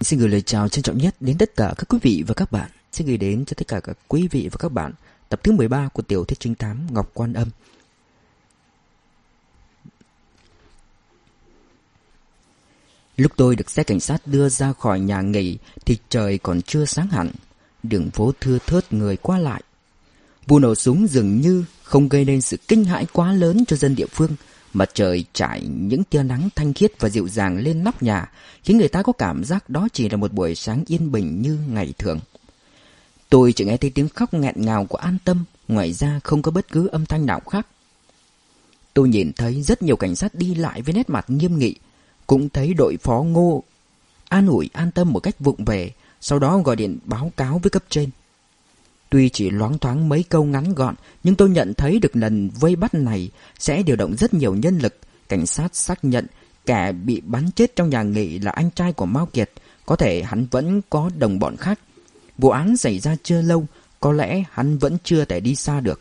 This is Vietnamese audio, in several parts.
Xin gửi lời chào trân trọng nhất đến tất cả các quý vị và các bạn. Xin gửi đến cho tất cả các quý vị và các bạn tập thứ 13 của tiểu thuyết trinh thám Ngọc Quan Âm. Lúc tôi được xe cảnh sát đưa ra khỏi nhà nghỉ thì trời còn chưa sáng hẳn. Đường phố thưa thớt người qua lại. Vụ nổ súng dường như không gây nên sự kinh hãi quá lớn cho dân địa phương. Mặt trời trải những tia nắng thanh khiết và dịu dàng lên nóc nhà, khiến người ta có cảm giác đó chỉ là một buổi sáng yên bình như ngày thường. Tôi chỉ nghe thấy tiếng khóc nghẹn ngào của an tâm, ngoài ra không có bất cứ âm thanh nào khác. Tôi nhìn thấy rất nhiều cảnh sát đi lại với nét mặt nghiêm nghị, cũng thấy đội phó ngô an ủi an tâm một cách vụng về, sau đó gọi điện báo cáo với cấp trên. Tuy chỉ loáng thoáng mấy câu ngắn gọn, nhưng tôi nhận thấy được lần vây bắt này sẽ điều động rất nhiều nhân lực. Cảnh sát xác nhận kẻ bị bắn chết trong nhà nghỉ là anh trai của Mao Kiệt, có thể hắn vẫn có đồng bọn khác. Vụ án xảy ra chưa lâu, có lẽ hắn vẫn chưa thể đi xa được.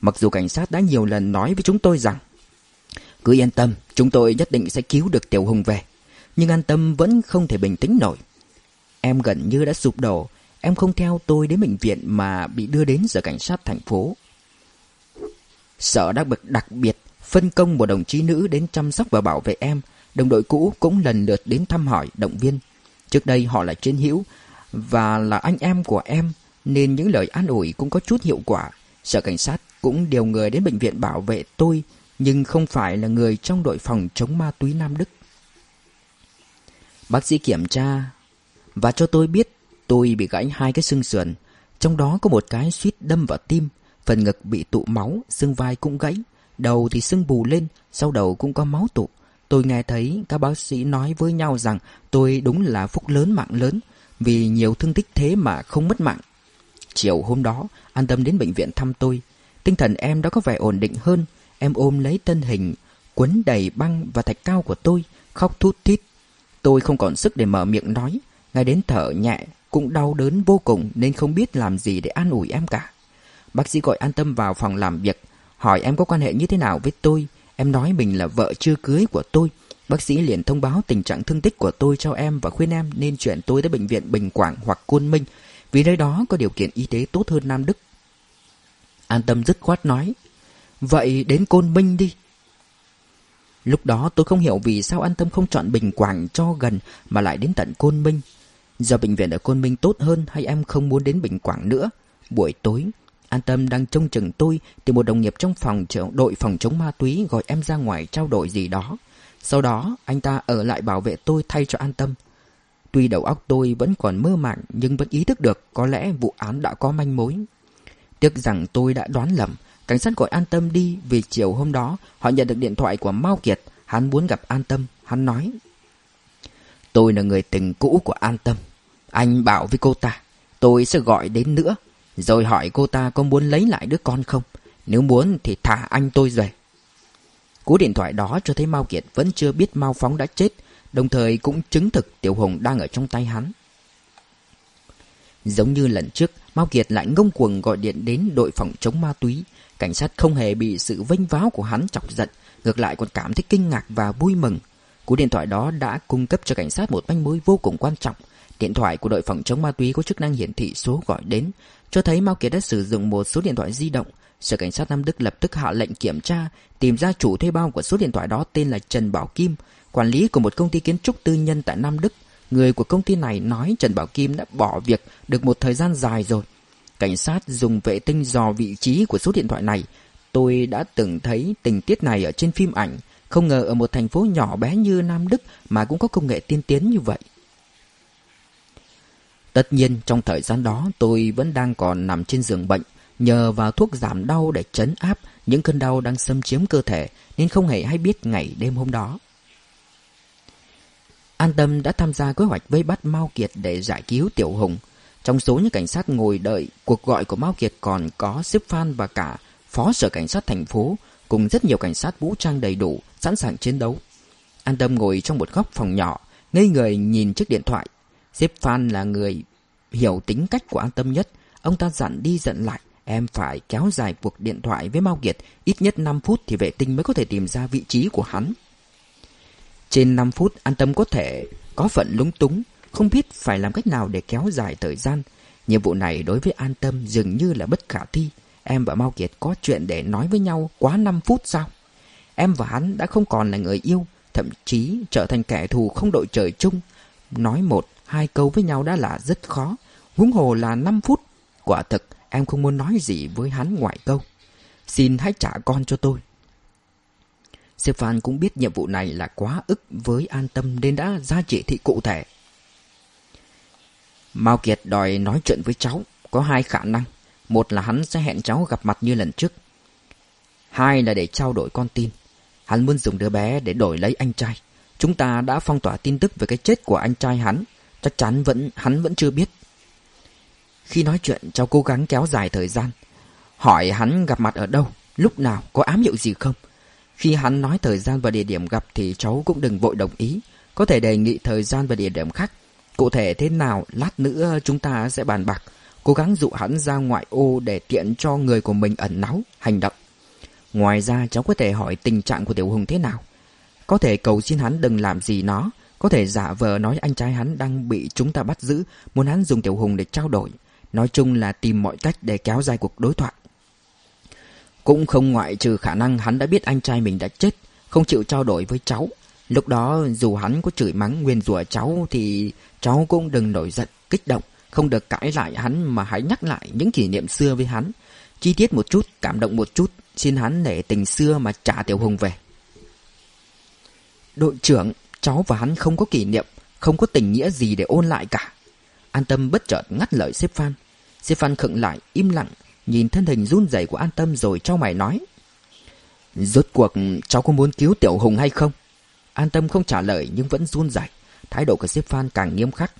Mặc dù cảnh sát đã nhiều lần nói với chúng tôi rằng Cứ yên tâm, chúng tôi nhất định sẽ cứu được Tiểu Hùng về. Nhưng an tâm vẫn không thể bình tĩnh nổi. Em gần như đã sụp đổ, Em không theo tôi đến bệnh viện mà bị đưa đến sở cảnh sát thành phố. Sở đặc biệt đặc biệt phân công một đồng chí nữ đến chăm sóc và bảo vệ em. Đồng đội cũ cũng lần lượt đến thăm hỏi, động viên. Trước đây họ là chiến hữu và là anh em của em nên những lời an ủi cũng có chút hiệu quả. Sở cảnh sát cũng điều người đến bệnh viện bảo vệ tôi nhưng không phải là người trong đội phòng chống ma túy Nam Đức. Bác sĩ kiểm tra và cho tôi biết Tôi bị gãy hai cái xương sườn, trong đó có một cái suýt đâm vào tim, phần ngực bị tụ máu, xương vai cũng gãy, đầu thì xương bù lên, sau đầu cũng có máu tụ. Tôi nghe thấy các bác sĩ nói với nhau rằng tôi đúng là phúc lớn mạng lớn, vì nhiều thương tích thế mà không mất mạng. Chiều hôm đó, an tâm đến bệnh viện thăm tôi. Tinh thần em đã có vẻ ổn định hơn, em ôm lấy thân hình, quấn đầy băng và thạch cao của tôi, khóc thút thít. Tôi không còn sức để mở miệng nói, ngay đến thở nhẹ cũng đau đớn vô cùng nên không biết làm gì để an ủi em cả. Bác sĩ gọi an tâm vào phòng làm việc, hỏi em có quan hệ như thế nào với tôi. Em nói mình là vợ chưa cưới của tôi. Bác sĩ liền thông báo tình trạng thương tích của tôi cho em và khuyên em nên chuyển tôi tới bệnh viện Bình Quảng hoặc Côn Minh vì nơi đó có điều kiện y tế tốt hơn Nam Đức. An tâm dứt khoát nói, vậy đến Côn Minh đi. Lúc đó tôi không hiểu vì sao an tâm không chọn Bình Quảng cho gần mà lại đến tận Côn Minh. Do bệnh viện ở Côn Minh tốt hơn hay em không muốn đến Bình Quảng nữa? Buổi tối, An Tâm đang trông chừng tôi thì một đồng nghiệp trong phòng đội phòng chống ma túy gọi em ra ngoài trao đổi gì đó. Sau đó, anh ta ở lại bảo vệ tôi thay cho An Tâm. Tuy đầu óc tôi vẫn còn mơ màng nhưng vẫn ý thức được có lẽ vụ án đã có manh mối. Tiếc rằng tôi đã đoán lầm, cảnh sát gọi An Tâm đi vì chiều hôm đó họ nhận được điện thoại của Mao Kiệt, hắn muốn gặp An Tâm, hắn nói. Tôi là người tình cũ của An Tâm. Anh bảo với cô ta, tôi sẽ gọi đến nữa, rồi hỏi cô ta có muốn lấy lại đứa con không. Nếu muốn thì thả anh tôi về. Cú điện thoại đó cho thấy Mao Kiệt vẫn chưa biết Mao Phóng đã chết, đồng thời cũng chứng thực Tiểu Hùng đang ở trong tay hắn. Giống như lần trước, Mao Kiệt lại ngông cuồng gọi điện đến đội phòng chống ma túy. Cảnh sát không hề bị sự vênh váo của hắn chọc giận, ngược lại còn cảm thấy kinh ngạc và vui mừng. Cú điện thoại đó đã cung cấp cho cảnh sát một manh mối vô cùng quan trọng. Điện thoại của đội phòng chống ma túy có chức năng hiển thị số gọi đến, cho thấy Mao Kiệt đã sử dụng một số điện thoại di động. Sở cảnh sát Nam Đức lập tức hạ lệnh kiểm tra, tìm ra chủ thuê bao của số điện thoại đó tên là Trần Bảo Kim, quản lý của một công ty kiến trúc tư nhân tại Nam Đức. Người của công ty này nói Trần Bảo Kim đã bỏ việc được một thời gian dài rồi. Cảnh sát dùng vệ tinh dò vị trí của số điện thoại này. Tôi đã từng thấy tình tiết này ở trên phim ảnh. Không ngờ ở một thành phố nhỏ bé như Nam Đức mà cũng có công nghệ tiên tiến như vậy. Tất nhiên trong thời gian đó tôi vẫn đang còn nằm trên giường bệnh, nhờ vào thuốc giảm đau để chấn áp những cơn đau đang xâm chiếm cơ thể nên không hề hay biết ngày đêm hôm đó. An Tâm đã tham gia kế hoạch vây bắt Mao Kiệt để giải cứu Tiểu Hùng. Trong số những cảnh sát ngồi đợi cuộc gọi của Mao Kiệt còn có Sếp Phan và cả Phó Sở Cảnh sát thành phố cùng rất nhiều cảnh sát vũ trang đầy đủ, sẵn sàng chiến đấu. An Tâm ngồi trong một góc phòng nhỏ, ngây người nhìn chiếc điện thoại. Sếp Phan là người hiểu tính cách của An Tâm nhất. Ông ta dặn đi dặn lại, em phải kéo dài cuộc điện thoại với Mao Kiệt, ít nhất 5 phút thì vệ tinh mới có thể tìm ra vị trí của hắn. Trên 5 phút, An Tâm có thể có phận lúng túng, không biết phải làm cách nào để kéo dài thời gian. Nhiệm vụ này đối với An Tâm dường như là bất khả thi. Em và Mao Kiệt có chuyện để nói với nhau quá 5 phút sao? Em và hắn đã không còn là người yêu, thậm chí trở thành kẻ thù không đội trời chung. Nói một, hai câu với nhau đã là rất khó, huống hồ là 5 phút. Quả thực, em không muốn nói gì với hắn ngoại câu. Xin hãy trả con cho tôi. Stefan cũng biết nhiệm vụ này là quá ức với an tâm nên đã ra chỉ thị cụ thể. Mao Kiệt đòi nói chuyện với cháu, có hai khả năng. Một là hắn sẽ hẹn cháu gặp mặt như lần trước. Hai là để trao đổi con tin. Hắn muốn dùng đứa bé để đổi lấy anh trai. Chúng ta đã phong tỏa tin tức về cái chết của anh trai hắn. Chắc chắn vẫn hắn vẫn chưa biết. Khi nói chuyện, cháu cố gắng kéo dài thời gian. Hỏi hắn gặp mặt ở đâu, lúc nào, có ám hiệu gì không? Khi hắn nói thời gian và địa điểm gặp thì cháu cũng đừng vội đồng ý. Có thể đề nghị thời gian và địa điểm khác. Cụ thể thế nào, lát nữa chúng ta sẽ bàn bạc. Cố gắng dụ hắn ra ngoại ô để tiện cho người của mình ẩn náu, hành động. Ngoài ra cháu có thể hỏi tình trạng của Tiểu Hùng thế nào. Có thể cầu xin hắn đừng làm gì nó. Có thể giả vờ nói anh trai hắn đang bị chúng ta bắt giữ, muốn hắn dùng Tiểu Hùng để trao đổi. Nói chung là tìm mọi cách để kéo dài cuộc đối thoại. Cũng không ngoại trừ khả năng hắn đã biết anh trai mình đã chết, không chịu trao đổi với cháu. Lúc đó dù hắn có chửi mắng nguyên rủa cháu thì cháu cũng đừng nổi giận, kích động, không được cãi lại hắn mà hãy nhắc lại những kỷ niệm xưa với hắn. Chi tiết một chút, cảm động một chút, xin hắn để tình xưa mà trả Tiểu Hùng về. Đội trưởng, cháu và hắn không có kỷ niệm, không có tình nghĩa gì để ôn lại cả. An Tâm bất chợt ngắt lời Sếp Phan. Sếp Phan khựng lại, im lặng, nhìn thân hình run rẩy của An Tâm rồi cho mày nói. Rốt cuộc cháu có muốn cứu Tiểu Hùng hay không? An Tâm không trả lời nhưng vẫn run rẩy, thái độ của Sếp Phan càng nghiêm khắc.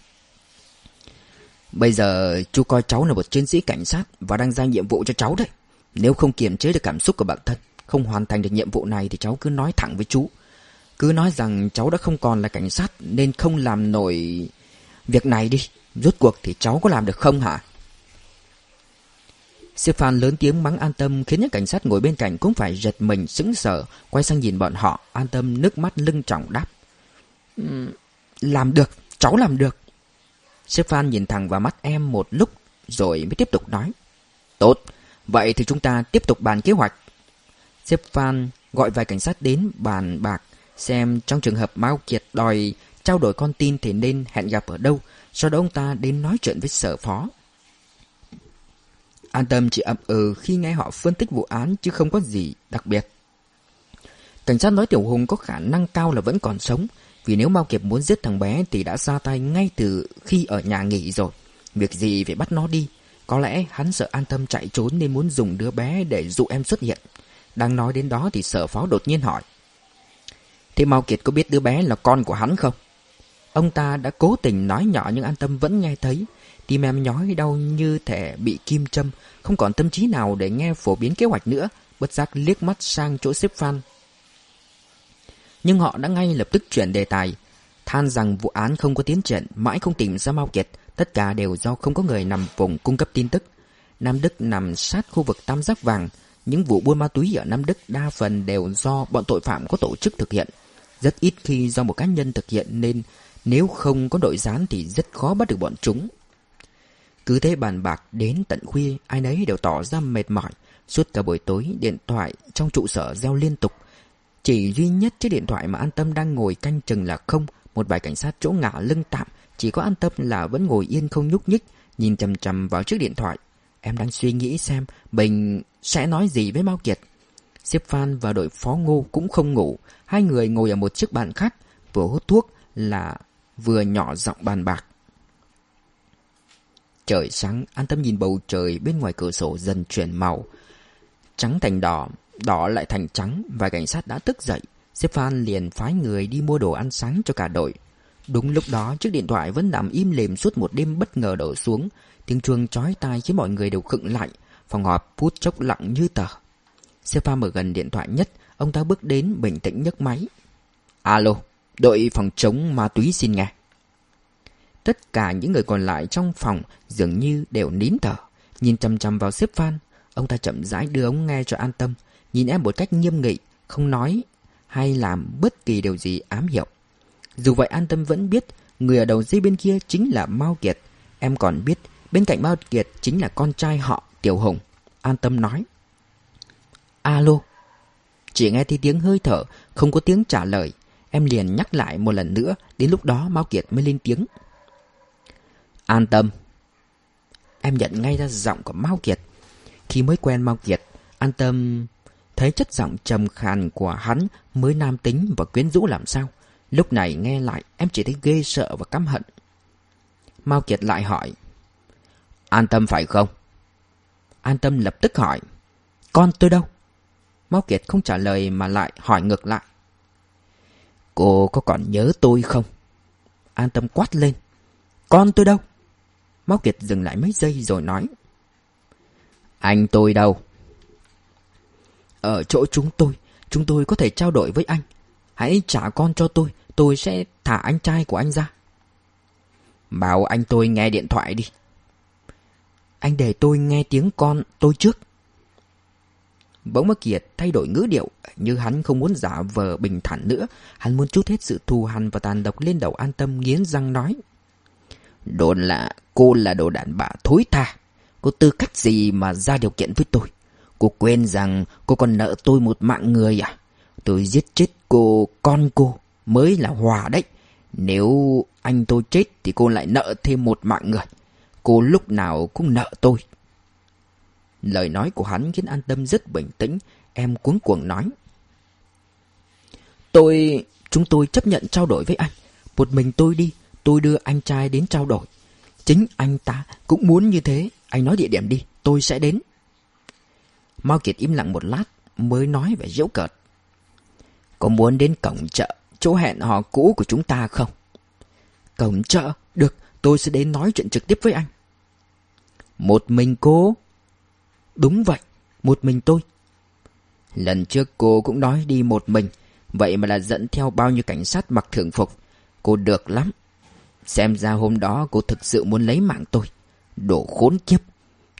Bây giờ chú coi cháu là một chiến sĩ cảnh sát và đang giao nhiệm vụ cho cháu đấy. Nếu không kiềm chế được cảm xúc của bản thân, không hoàn thành được nhiệm vụ này thì cháu cứ nói thẳng với chú. Cứ nói rằng cháu đã không còn là cảnh sát nên không làm nổi việc này đi. Rốt cuộc thì cháu có làm được không hả? Stefan lớn tiếng mắng an tâm khiến những cảnh sát ngồi bên cạnh cũng phải giật mình sững sờ, quay sang nhìn bọn họ, an tâm nước mắt lưng trọng đáp. Um, làm được, cháu làm được. Stefan nhìn thẳng vào mắt em một lúc rồi mới tiếp tục nói. Tốt, vậy thì chúng ta tiếp tục bàn kế hoạch. Stefan gọi vài cảnh sát đến bàn bạc xem trong trường hợp Mao Kiệt đòi trao đổi con tin thì nên hẹn gặp ở đâu. Sau đó ông ta đến nói chuyện với sở phó. An tâm chỉ ậm ừ khi nghe họ phân tích vụ án chứ không có gì đặc biệt. Cảnh sát nói Tiểu Hùng có khả năng cao là vẫn còn sống, vì nếu Mao Kiệt muốn giết thằng bé thì đã ra tay ngay từ khi ở nhà nghỉ rồi. Việc gì phải bắt nó đi. Có lẽ hắn sợ an tâm chạy trốn nên muốn dùng đứa bé để dụ em xuất hiện. Đang nói đến đó thì sở phó đột nhiên hỏi. Thế Mao Kiệt có biết đứa bé là con của hắn không? Ông ta đã cố tình nói nhỏ nhưng an tâm vẫn nghe thấy. Tim em nhói đau như thể bị kim châm, không còn tâm trí nào để nghe phổ biến kế hoạch nữa, bất giác liếc mắt sang chỗ xếp phan. Nhưng họ đã ngay lập tức chuyển đề tài, than rằng vụ án không có tiến triển, mãi không tìm ra Mao Kiệt, tất cả đều do không có người nằm vùng cung cấp tin tức. Nam Đức nằm sát khu vực tam giác vàng, những vụ buôn ma túy ở Nam Đức đa phần đều do bọn tội phạm có tổ chức thực hiện. Rất ít khi do một cá nhân thực hiện nên nếu không có đội gián thì rất khó bắt được bọn chúng. Cứ thế bàn bạc đến tận khuya, ai nấy đều tỏ ra mệt mỏi. Suốt cả buổi tối, điện thoại trong trụ sở reo liên tục. Chỉ duy nhất chiếc điện thoại mà An Tâm đang ngồi canh chừng là không. Một vài cảnh sát chỗ ngả lưng tạm, chỉ có An Tâm là vẫn ngồi yên không nhúc nhích, nhìn chầm chầm vào chiếc điện thoại. Em đang suy nghĩ xem mình sẽ nói gì với Mao Kiệt. Xếp Phan và đội phó ngô cũng không ngủ. Hai người ngồi ở một chiếc bàn khác, vừa hút thuốc là vừa nhỏ giọng bàn bạc. Trời sáng, an tâm nhìn bầu trời bên ngoài cửa sổ dần chuyển màu. Trắng thành đỏ, đỏ lại thành trắng và cảnh sát đã tức dậy. Xếp Phan liền phái người đi mua đồ ăn sáng cho cả đội. Đúng lúc đó, chiếc điện thoại vẫn nằm im lìm suốt một đêm bất ngờ đổ xuống. Tiếng chuông chói tai khiến mọi người đều khựng lại. Phòng họp phút chốc lặng như tờ. Sếp Phan ở gần điện thoại nhất, ông ta bước đến bình tĩnh nhấc máy. Alo, đội phòng chống ma túy xin nghe. Tất cả những người còn lại trong phòng dường như đều nín thở, nhìn chăm chăm vào xếp Phan. Ông ta chậm rãi đưa ống nghe cho an tâm, nhìn em một cách nghiêm nghị, không nói hay làm bất kỳ điều gì ám hiệu. Dù vậy an tâm vẫn biết Người ở đầu dây bên kia chính là Mao Kiệt Em còn biết bên cạnh Mao Kiệt chính là con trai họ Tiểu Hùng An tâm nói Alo. Chỉ nghe thấy tiếng hơi thở, Không có tiếng trả lời. Em liền nhắc lại một lần nữa, Đến lúc đó Mao Kiệt mới lên tiếng. An tâm. Em nhận ngay ra giọng của Mao Kiệt. Khi mới quen Mao Kiệt, An tâm Thấy chất giọng trầm khàn của hắn Mới nam tính và quyến rũ làm sao. Lúc này nghe lại, em chỉ thấy ghê sợ và căm hận. Mao Kiệt lại hỏi, An tâm phải không? An tâm lập tức hỏi, Con tôi đâu? Mao Kiệt không trả lời mà lại hỏi ngược lại. Cô có còn nhớ tôi không? An tâm quát lên. Con tôi đâu? Mao Kiệt dừng lại mấy giây rồi nói. Anh tôi đâu? Ở chỗ chúng tôi Chúng tôi có thể trao đổi với anh. Hãy trả con cho tôi Tôi sẽ thả anh trai của anh ra. Bảo anh tôi nghe điện thoại đi. Anh để tôi nghe tiếng con tôi trước. Bỗng mất Kiệt thay đổi ngữ điệu, Như hắn không muốn giả vờ bình thản nữa. Hắn muốn chút hết sự thù hằn và tàn độc lên đầu an tâm, nghiến răng nói, Đồn là cô là đồ đàn bà thối tha. Cô tư cách gì mà ra điều kiện với tôi? Cô quên rằng cô còn nợ tôi một mạng người à? Tôi giết chết cô, con cô, mới là hòa đấy. Nếu anh tôi chết thì cô lại nợ thêm một mạng người. Cô lúc nào cũng nợ tôi. Lời nói của hắn khiến an tâm rất bình tĩnh, Em cuống cuồng nói. Tôi... Chúng tôi chấp nhận trao đổi với anh. Một mình tôi đi, Tôi đưa anh trai đến trao đổi. Chính anh ta cũng muốn như thế. Anh nói địa điểm đi, Tôi sẽ đến. Mao Kiệt im lặng một lát, Mới nói về dễu cợt. Có muốn đến cổng chợ, Chỗ hẹn hò cũ của chúng ta không? Cổng chợ? Được, tôi sẽ đến nói chuyện trực tiếp với anh. Một mình cô? Đúng vậy Một mình tôi. Lần trước cô cũng nói đi một mình Vậy mà là dẫn theo bao nhiêu cảnh sát mặc thường phục. Cô được lắm. Xem ra hôm đó cô thực sự muốn lấy mạng tôi. Đồ khốn kiếp.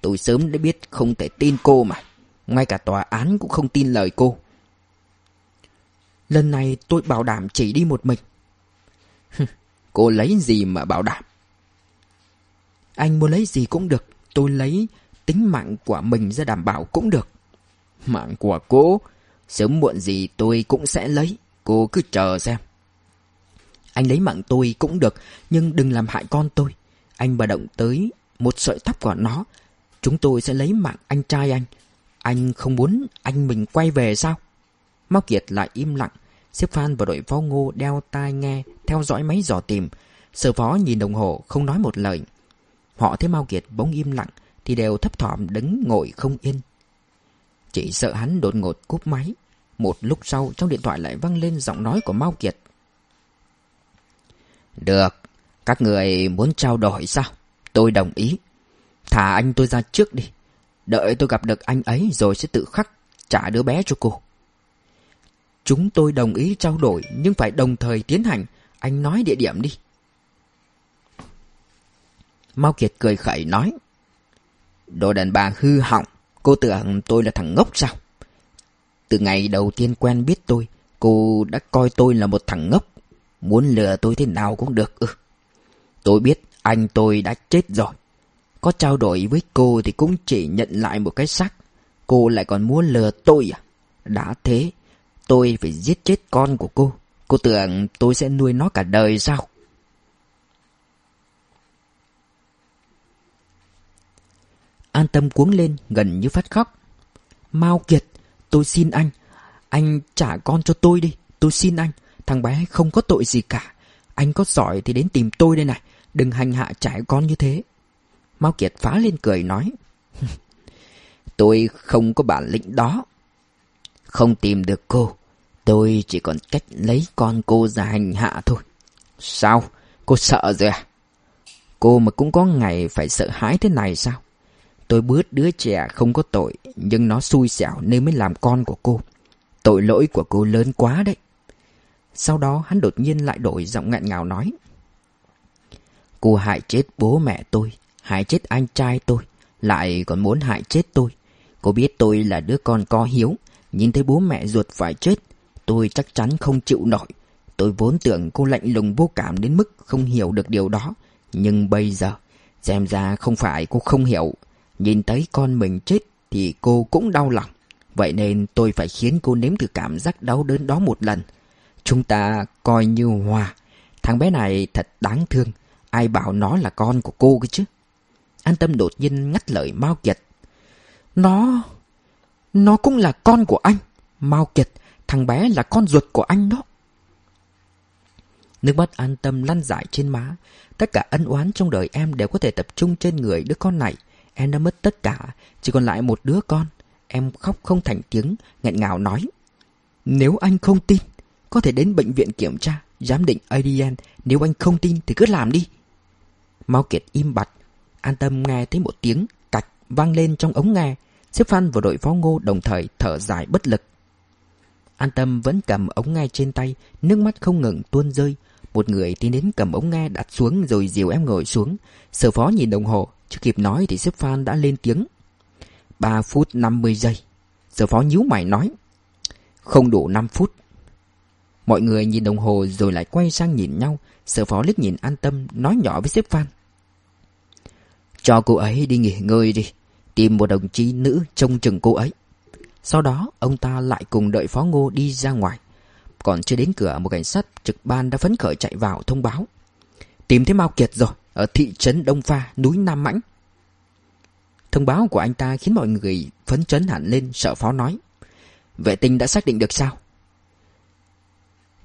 Tôi sớm đã biết không thể tin cô mà. Ngay cả tòa án cũng không tin lời cô. Lần này tôi bảo đảm chỉ đi một mình. Cô lấy gì mà bảo đảm? Anh muốn lấy gì cũng được Tôi lấy tính mạng của mình ra đảm bảo cũng được. Mạng của cô, Sớm muộn gì tôi cũng sẽ lấy, Cô cứ chờ xem. Anh lấy mạng tôi cũng được, Nhưng đừng làm hại con tôi. Anh mà động tới một sợi tóc của nó, Chúng tôi sẽ lấy mạng anh trai anh. Anh không muốn anh mình quay về sao? Mao Kiệt lại im lặng. Xếp Phan và đội phó ngô đeo tai nghe, Theo dõi máy dò tìm. Sở phó nhìn đồng hồ, không nói một lời. Họ thấy Mao Kiệt bỗng im lặng. Thì đều thấp thỏm đứng ngồi không yên. Chỉ sợ hắn đột ngột cúp máy. Một lúc sau, trong điện thoại lại vang lên giọng nói của Mao Kiệt. Được, Các người muốn trao đổi sao? Tôi đồng ý. Thả anh tôi ra trước đi. Đợi tôi gặp được anh ấy rồi sẽ tự khắc trả đứa bé cho cô. Chúng tôi đồng ý trao đổi, nhưng phải đồng thời tiến hành. Anh nói địa điểm đi. Mao Kiệt cười khẩy nói. Đồ đàn bà hư hỏng. Cô tưởng tôi là thằng ngốc sao? Từ ngày đầu tiên quen biết tôi, cô đã coi tôi là một thằng ngốc. Muốn lừa tôi thế nào cũng được. Ừ. Tôi biết anh tôi đã chết rồi. Có trao đổi với cô thì cũng chỉ nhận lại một cái xác. Cô lại còn muốn lừa tôi à? Đã thế, Tôi phải giết chết con của cô. Cô tưởng tôi sẽ nuôi nó cả đời sao? An tâm cuống lên gần như phát khóc. Mao Kiệt, tôi xin anh. Anh trả con cho tôi đi. Tôi xin anh. Thằng bé không có tội gì cả. Anh có giỏi thì đến tìm tôi đây này. Đừng hành hạ trẻ con như thế. Mao Kiệt phá lên cười nói. tôi không có bản lĩnh đó. Không tìm được cô. Tôi chỉ còn cách lấy con cô ra hành hạ thôi. Sao? Cô sợ rồi à? Cô mà cũng có ngày phải sợ hãi thế này sao? Tôi bớt đứa trẻ không có tội, nhưng nó xui xẻo nên mới làm con của cô. Tội lỗi của cô lớn quá đấy. Sau đó hắn đột nhiên lại đổi giọng ngạn ngào nói. Cô hại chết bố mẹ tôi, hại chết anh trai tôi, lại còn muốn hại chết tôi. Cô biết tôi là đứa con có hiếu, nhìn thấy bố mẹ ruột phải chết, tôi chắc chắn không chịu nổi. Tôi vốn tưởng cô lạnh lùng vô cảm đến mức không hiểu được điều đó. Nhưng bây giờ, xem ra không phải cô không hiểu. Nhìn thấy con mình chết thì cô cũng đau lòng. Vậy nên tôi phải khiến cô nếm thử cảm giác đau đớn đó một lần. Chúng ta coi như hòa. Thằng bé này thật đáng thương. Ai bảo nó là con của cô cơ chứ? An tâm đột nhiên ngắt lời Mao Kiệt. Nó... Nó cũng là con của anh. Mao Kiệt, thằng bé là con ruột của anh đó. Nước mắt an tâm lăn dải trên má. Tất cả ân oán trong đời em đều có thể tập trung trên người đứa con này. Em đã mất tất cả, chỉ còn lại một đứa con. Em khóc không thành tiếng, nghẹn ngào nói. Nếu anh không tin, có thể đến bệnh viện kiểm tra, giám định ADN. Nếu anh không tin thì cứ làm đi. Mao Kiệt im bặt. An tâm nghe thấy một tiếng cạch vang lên trong ống nghe. Xếp Phan và đội phó ngô đồng thời thở dài bất lực. An tâm vẫn cầm ống nghe trên tay, nước mắt không ngừng tuôn rơi. Một người tiến đến cầm ống nghe đặt xuống rồi dìu em ngồi xuống. Sở phó nhìn đồng hồ, chưa kịp nói thì Sếp Phan đã lên tiếng. 3 phút 50 giây. Sở phó nhíu mày nói. Không đủ 5 phút. Mọi người nhìn đồng hồ rồi lại quay sang nhìn nhau. Sở phó liếc nhìn an tâm nói nhỏ với Sếp Phan. Cho cô ấy đi nghỉ ngơi đi. Tìm một đồng chí nữ trông chừng cô ấy. Sau đó ông ta lại cùng đợi phó ngô đi ra ngoài. Còn chưa đến cửa một cảnh sát trực ban đã phấn khởi chạy vào thông báo. Tìm thấy Mao Kiệt rồi, ở thị trấn Đông Pha, núi Nam Mãnh. Thông báo của anh ta khiến mọi người phấn chấn hẳn lên sợ phó nói. Vệ tinh đã xác định được sao?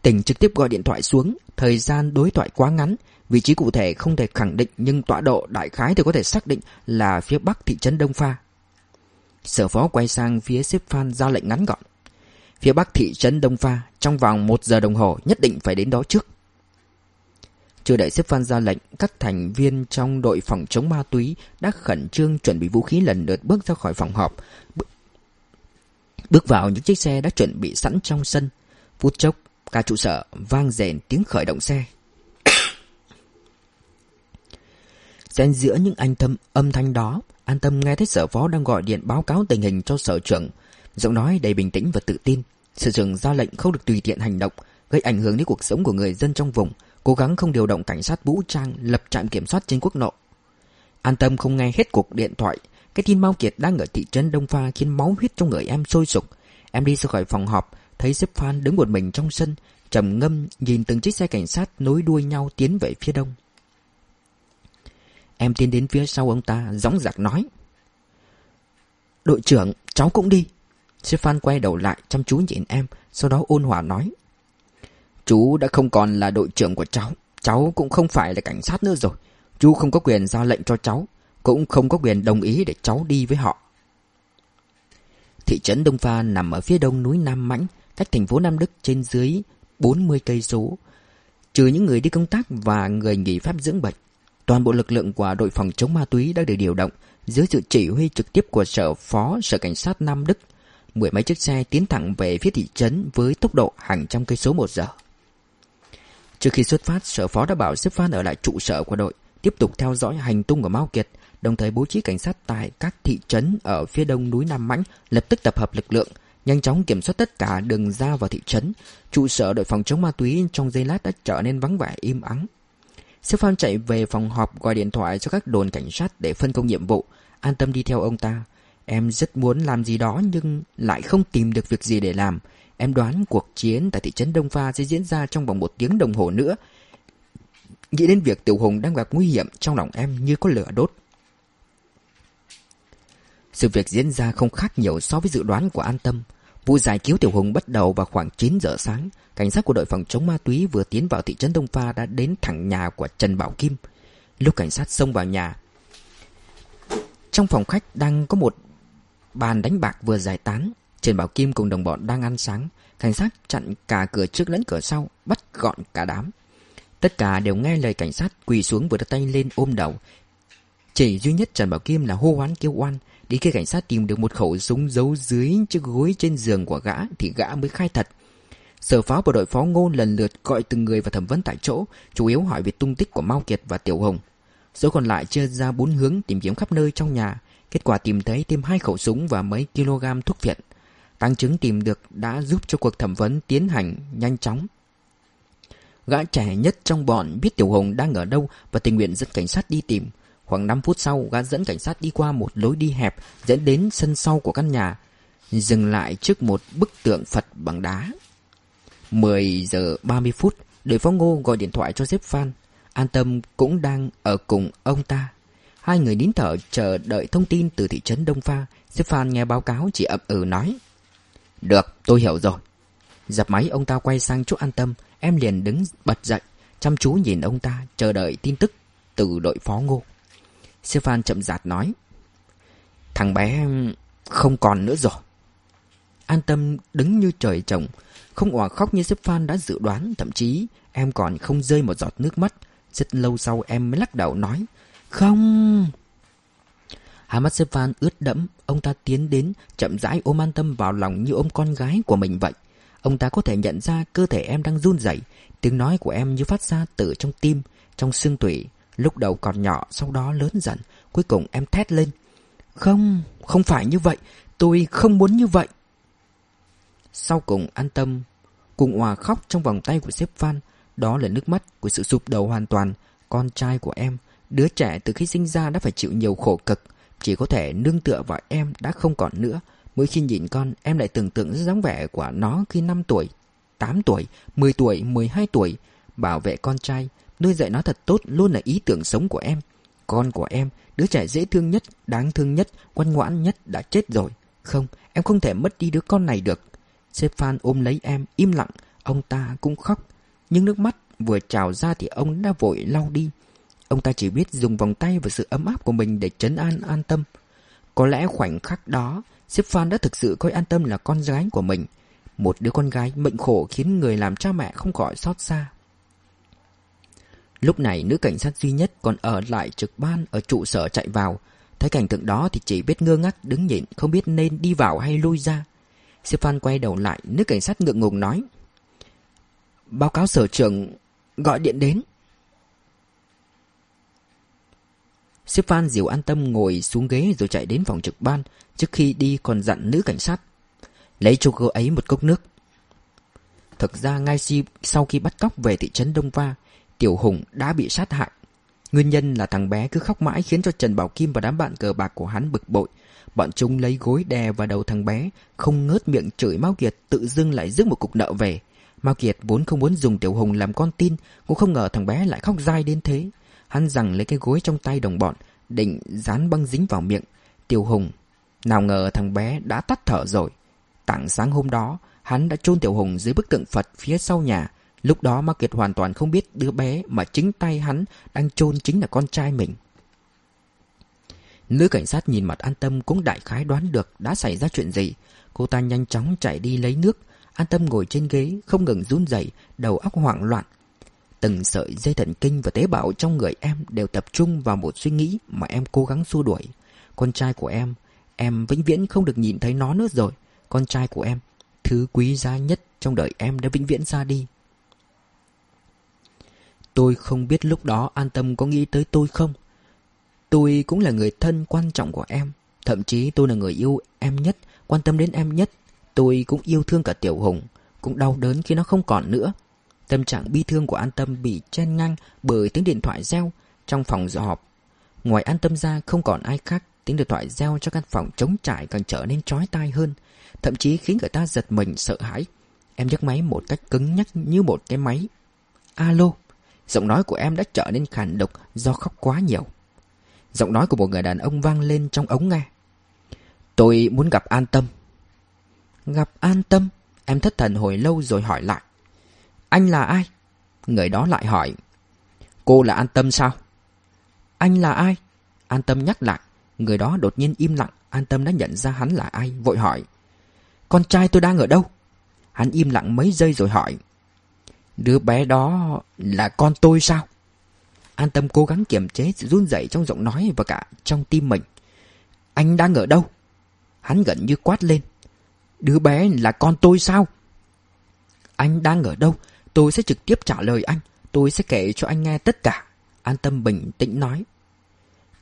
Tỉnh trực tiếp gọi điện thoại xuống, thời gian đối thoại quá ngắn, vị trí cụ thể không thể khẳng định nhưng tọa độ đại khái thì có thể xác định là phía bắc thị trấn Đông Pha. Sở phó quay sang phía xếp Phan ra lệnh ngắn gọn. Phía bắc thị trấn Đông Pha, trong vòng một giờ đồng hồ nhất định phải đến đó trước. Chưa đợi xếp Phan ra lệnh, các thành viên trong đội phòng chống ma túy đã khẩn trương chuẩn bị vũ khí lần lượt bước ra khỏi phòng họp. Bước vào những chiếc xe đã chuẩn bị sẵn trong sân. Phút chốc, cả trụ sở vang rền tiếng khởi động xe. Xen giữa những anh thâm âm thanh đó, An Tâm nghe thấy sở phó đang gọi điện báo cáo tình hình cho sở trưởng. Giọng nói đầy bình tĩnh và tự tin. Sở trưởng ra lệnh không được tùy tiện hành động, gây ảnh hưởng đến cuộc sống của người dân trong vùng, cố gắng không điều động cảnh sát vũ trang lập trạm kiểm soát trên quốc lộ. An Tâm không nghe hết cuộc điện thoại, cái tin Mao Kiệt đang ở thị trấn Đông Pha khiến máu huyết trong người em sôi sục. Em đi ra khỏi phòng họp, thấy xếp Phan đứng một mình trong sân, trầm ngâm nhìn từng chiếc xe cảnh sát nối đuôi nhau tiến về phía đông. Em tiến đến phía sau ông ta, gióng giặc nói. Đội trưởng, cháu cũng đi. Stefan quay đầu lại, chăm chú nhìn em, sau đó ôn hòa nói. Chú đã không còn là đội trưởng của cháu, cháu cũng không phải là cảnh sát nữa rồi. Chú không có quyền ra lệnh cho cháu, cũng không có quyền đồng ý để cháu đi với họ. Thị trấn Đông Pha nằm ở phía đông núi Nam Mãnh, cách thành phố Nam Đức trên dưới 40 cây số. Trừ những người đi công tác và người nghỉ phép dưỡng bệnh, Toàn bộ lực lượng của đội phòng chống ma túy đã được điều động dưới sự chỉ huy trực tiếp của sở phó sở cảnh sát Nam Đức. Mười mấy chiếc xe tiến thẳng về phía thị trấn với tốc độ hàng trăm cây số một giờ. Trước khi xuất phát, sở phó đã bảo xếp Phan ở lại trụ sở của đội, tiếp tục theo dõi hành tung của Mao Kiệt, đồng thời bố trí cảnh sát tại các thị trấn ở phía đông núi Nam Mãnh, lập tức tập hợp lực lượng, nhanh chóng kiểm soát tất cả đường ra vào thị trấn. Trụ sở đội phòng chống ma túy trong giây lát đã trở nên vắng vẻ im ắng. Xếp Phan chạy về phòng họp gọi điện thoại cho các đồn cảnh sát để phân công nhiệm vụ, an tâm đi theo ông ta. Em rất muốn làm gì đó nhưng lại không tìm được việc gì để làm. Em đoán cuộc chiến tại thị trấn Đông Pha sẽ diễn ra trong vòng một tiếng đồng hồ nữa. Nghĩ đến việc Tiểu Hùng đang gặp nguy hiểm trong lòng em như có lửa đốt. Sự việc diễn ra không khác nhiều so với dự đoán của An Tâm. Vụ giải cứu Tiểu Hùng bắt đầu vào khoảng 9 giờ sáng. Cảnh sát của đội phòng chống ma túy vừa tiến vào thị trấn Đông Pha đã đến thẳng nhà của Trần Bảo Kim. Lúc cảnh sát xông vào nhà, trong phòng khách đang có một bàn đánh bạc vừa giải tán. Trần Bảo Kim cùng đồng bọn đang ăn sáng. Cảnh sát chặn cả cửa trước lẫn cửa sau, bắt gọn cả đám. Tất cả đều nghe lời cảnh sát quỳ xuống vừa đặt tay lên ôm đầu. Chỉ duy nhất Trần Bảo Kim là hô hoán kêu oan. Đi khi cảnh sát tìm được một khẩu súng giấu dưới chiếc gối trên giường của gã thì gã mới khai thật. Sở pháo bộ đội phó ngôn lần lượt gọi từng người và thẩm vấn tại chỗ, chủ yếu hỏi về tung tích của Mao Kiệt và Tiểu Hồng. Số còn lại chia ra bốn hướng tìm kiếm khắp nơi trong nhà. Kết quả tìm thấy thêm hai khẩu súng và mấy kg thuốc viện. Tăng chứng tìm được đã giúp cho cuộc thẩm vấn tiến hành nhanh chóng. Gã trẻ nhất trong bọn biết Tiểu Hùng đang ở đâu và tình nguyện dẫn cảnh sát đi tìm. Khoảng 5 phút sau, gã dẫn cảnh sát đi qua một lối đi hẹp dẫn đến sân sau của căn nhà, dừng lại trước một bức tượng Phật bằng đá. 10 giờ 30 phút, đội phó ngô gọi điện thoại cho sếp Phan. An Tâm cũng đang ở cùng ông ta. Hai người nín thở chờ đợi thông tin từ thị trấn Đông Pha. Sếp Phan nghe báo cáo chỉ ậm ừ nói. Được, tôi hiểu rồi. Dập máy ông ta quay sang chỗ An Tâm. Em liền đứng bật dậy, chăm chú nhìn ông ta, chờ đợi tin tức từ đội phó ngô. Sư Phan chậm rạt nói. Thằng bé không còn nữa rồi. An Tâm đứng như trời trồng, không òa khóc như sếp Phan đã dự đoán, thậm chí em còn không rơi một giọt nước mắt. Rất lâu sau em mới lắc đầu nói, không... Hai mắt sếp Phan ướt đẫm, ông ta tiến đến, chậm rãi ôm An Tâm vào lòng như ôm con gái của mình vậy. Ông ta có thể nhận ra cơ thể em đang run rẩy, tiếng nói của em như phát ra từ trong tim, trong xương tủy. Lúc đầu còn nhỏ, sau đó lớn dần, cuối cùng em thét lên. Không, không phải như vậy, tôi không muốn như vậy. Sau cùng an tâm Cùng hòa khóc trong vòng tay của sếp Phan Đó là nước mắt của sự sụp đầu hoàn toàn Con trai của em Đứa trẻ từ khi sinh ra đã phải chịu nhiều khổ cực chỉ có thể nương tựa vào em đã không còn nữa. Mỗi khi nhìn con Em lại tưởng tượng dáng vẻ của nó khi 5 tuổi 8 tuổi, 10 tuổi, 12 tuổi. Bảo vệ con trai Nuôi dạy nó thật tốt luôn là ý tưởng sống của em. Con của em Đứa trẻ dễ thương nhất, đáng thương nhất, ngoan ngoãn nhất đã chết rồi. Không, em không thể mất đi đứa con này được. Sếp Phan ôm lấy em im lặng. Ông ta cũng khóc. Nhưng nước mắt vừa trào ra thì ông đã vội lau đi. Ông ta chỉ biết dùng vòng tay và sự ấm áp của mình để chấn an an tâm Có lẽ khoảnh khắc đó Sếp Phan đã thực sự coi an tâm là con gái của mình Một đứa con gái mệnh khổ khiến người làm cha mẹ không khỏi xót xa Lúc này nữ cảnh sát duy nhất còn ở lại trực ban ở trụ sở chạy vào Thấy cảnh tượng đó thì chỉ biết ngơ ngác đứng nhìn Không biết nên đi vào hay lui ra Stefan quay đầu lại, nữ cảnh sát ngượng ngùng nói. Báo cáo sở trưởng gọi điện đến. Sếp Phan dịu an tâm ngồi xuống ghế rồi chạy đến phòng trực ban. Trước khi đi còn dặn nữ cảnh sát. Lấy cho cô ấy một cốc nước. Thực ra ngay sau khi bắt cóc về thị trấn Đông Va, Tiểu Hùng đã bị sát hại. Nguyên nhân là thằng bé cứ khóc mãi khiến cho Trần Bảo Kim và đám bạn cờ bạc của hắn bực bội. Bọn chúng lấy gối đè vào đầu thằng bé Không ngớt miệng chửi Mao Kiệt Tự dưng lại rước một cục nợ về Mao Kiệt vốn không muốn dùng Tiểu Hùng làm con tin Cũng không ngờ thằng bé lại khóc dai đến thế Hắn rằng lấy cái gối trong tay đồng bọn Định dán băng dính vào miệng tiêu Hùng Nào ngờ thằng bé đã tắt thở rồi Tảng sáng hôm đó Hắn đã chôn Tiểu Hùng dưới bức tượng Phật phía sau nhà Lúc đó ma Kiệt hoàn toàn không biết đứa bé Mà chính tay hắn đang chôn chính là con trai mình Nữ cảnh sát nhìn mặt an tâm cũng đại khái đoán được đã xảy ra chuyện gì. Cô ta nhanh chóng chạy đi lấy nước. An tâm ngồi trên ghế, không ngừng run rẩy, đầu óc hoảng loạn. Từng sợi dây thần kinh và tế bào trong người em đều tập trung vào một suy nghĩ mà em cố gắng xua đuổi. Con trai của em, em vĩnh viễn không được nhìn thấy nó nữa rồi. Con trai của em, thứ quý giá nhất trong đời em đã vĩnh viễn ra đi. Tôi không biết lúc đó an tâm có nghĩ tới tôi không Tôi cũng là người thân quan trọng của em Thậm chí tôi là người yêu em nhất Quan tâm đến em nhất Tôi cũng yêu thương cả Tiểu Hùng Cũng đau đớn khi nó không còn nữa Tâm trạng bi thương của An Tâm bị chen ngang Bởi tiếng điện thoại reo Trong phòng dự họp. Ngoài An Tâm ra, không còn ai khác, Tiếng điện thoại reo cho căn phòng trống trải càng trở nên chói tai hơn. Thậm chí khiến người ta giật mình, sợ hãi. Em nhấc máy một cách cứng nhắc như một cái máy. Alo, Giọng nói của em đã trở nên khàn độc do khóc quá nhiều. Giọng nói của một người đàn ông vang lên trong ống nghe. Tôi muốn gặp An Tâm. Gặp An Tâm? Em thất thần hồi lâu rồi hỏi lại. Anh là ai? Người đó lại hỏi Cô là An Tâm sao? Anh là ai? An Tâm nhắc lại Người đó đột nhiên im lặng An Tâm đã nhận ra hắn là ai, Vội hỏi Con trai tôi đang ở đâu? Hắn im lặng mấy giây rồi hỏi Đứa bé đó là con tôi sao? An tâm cố gắng kiềm chế sự run rẩy trong giọng nói và cả trong tim mình. Anh đang ở đâu? Hắn gần như quát lên. Đứa bé là con tôi sao? Anh đang ở đâu? Tôi sẽ trực tiếp trả lời anh. Tôi sẽ kể cho anh nghe tất cả. An tâm bình tĩnh nói.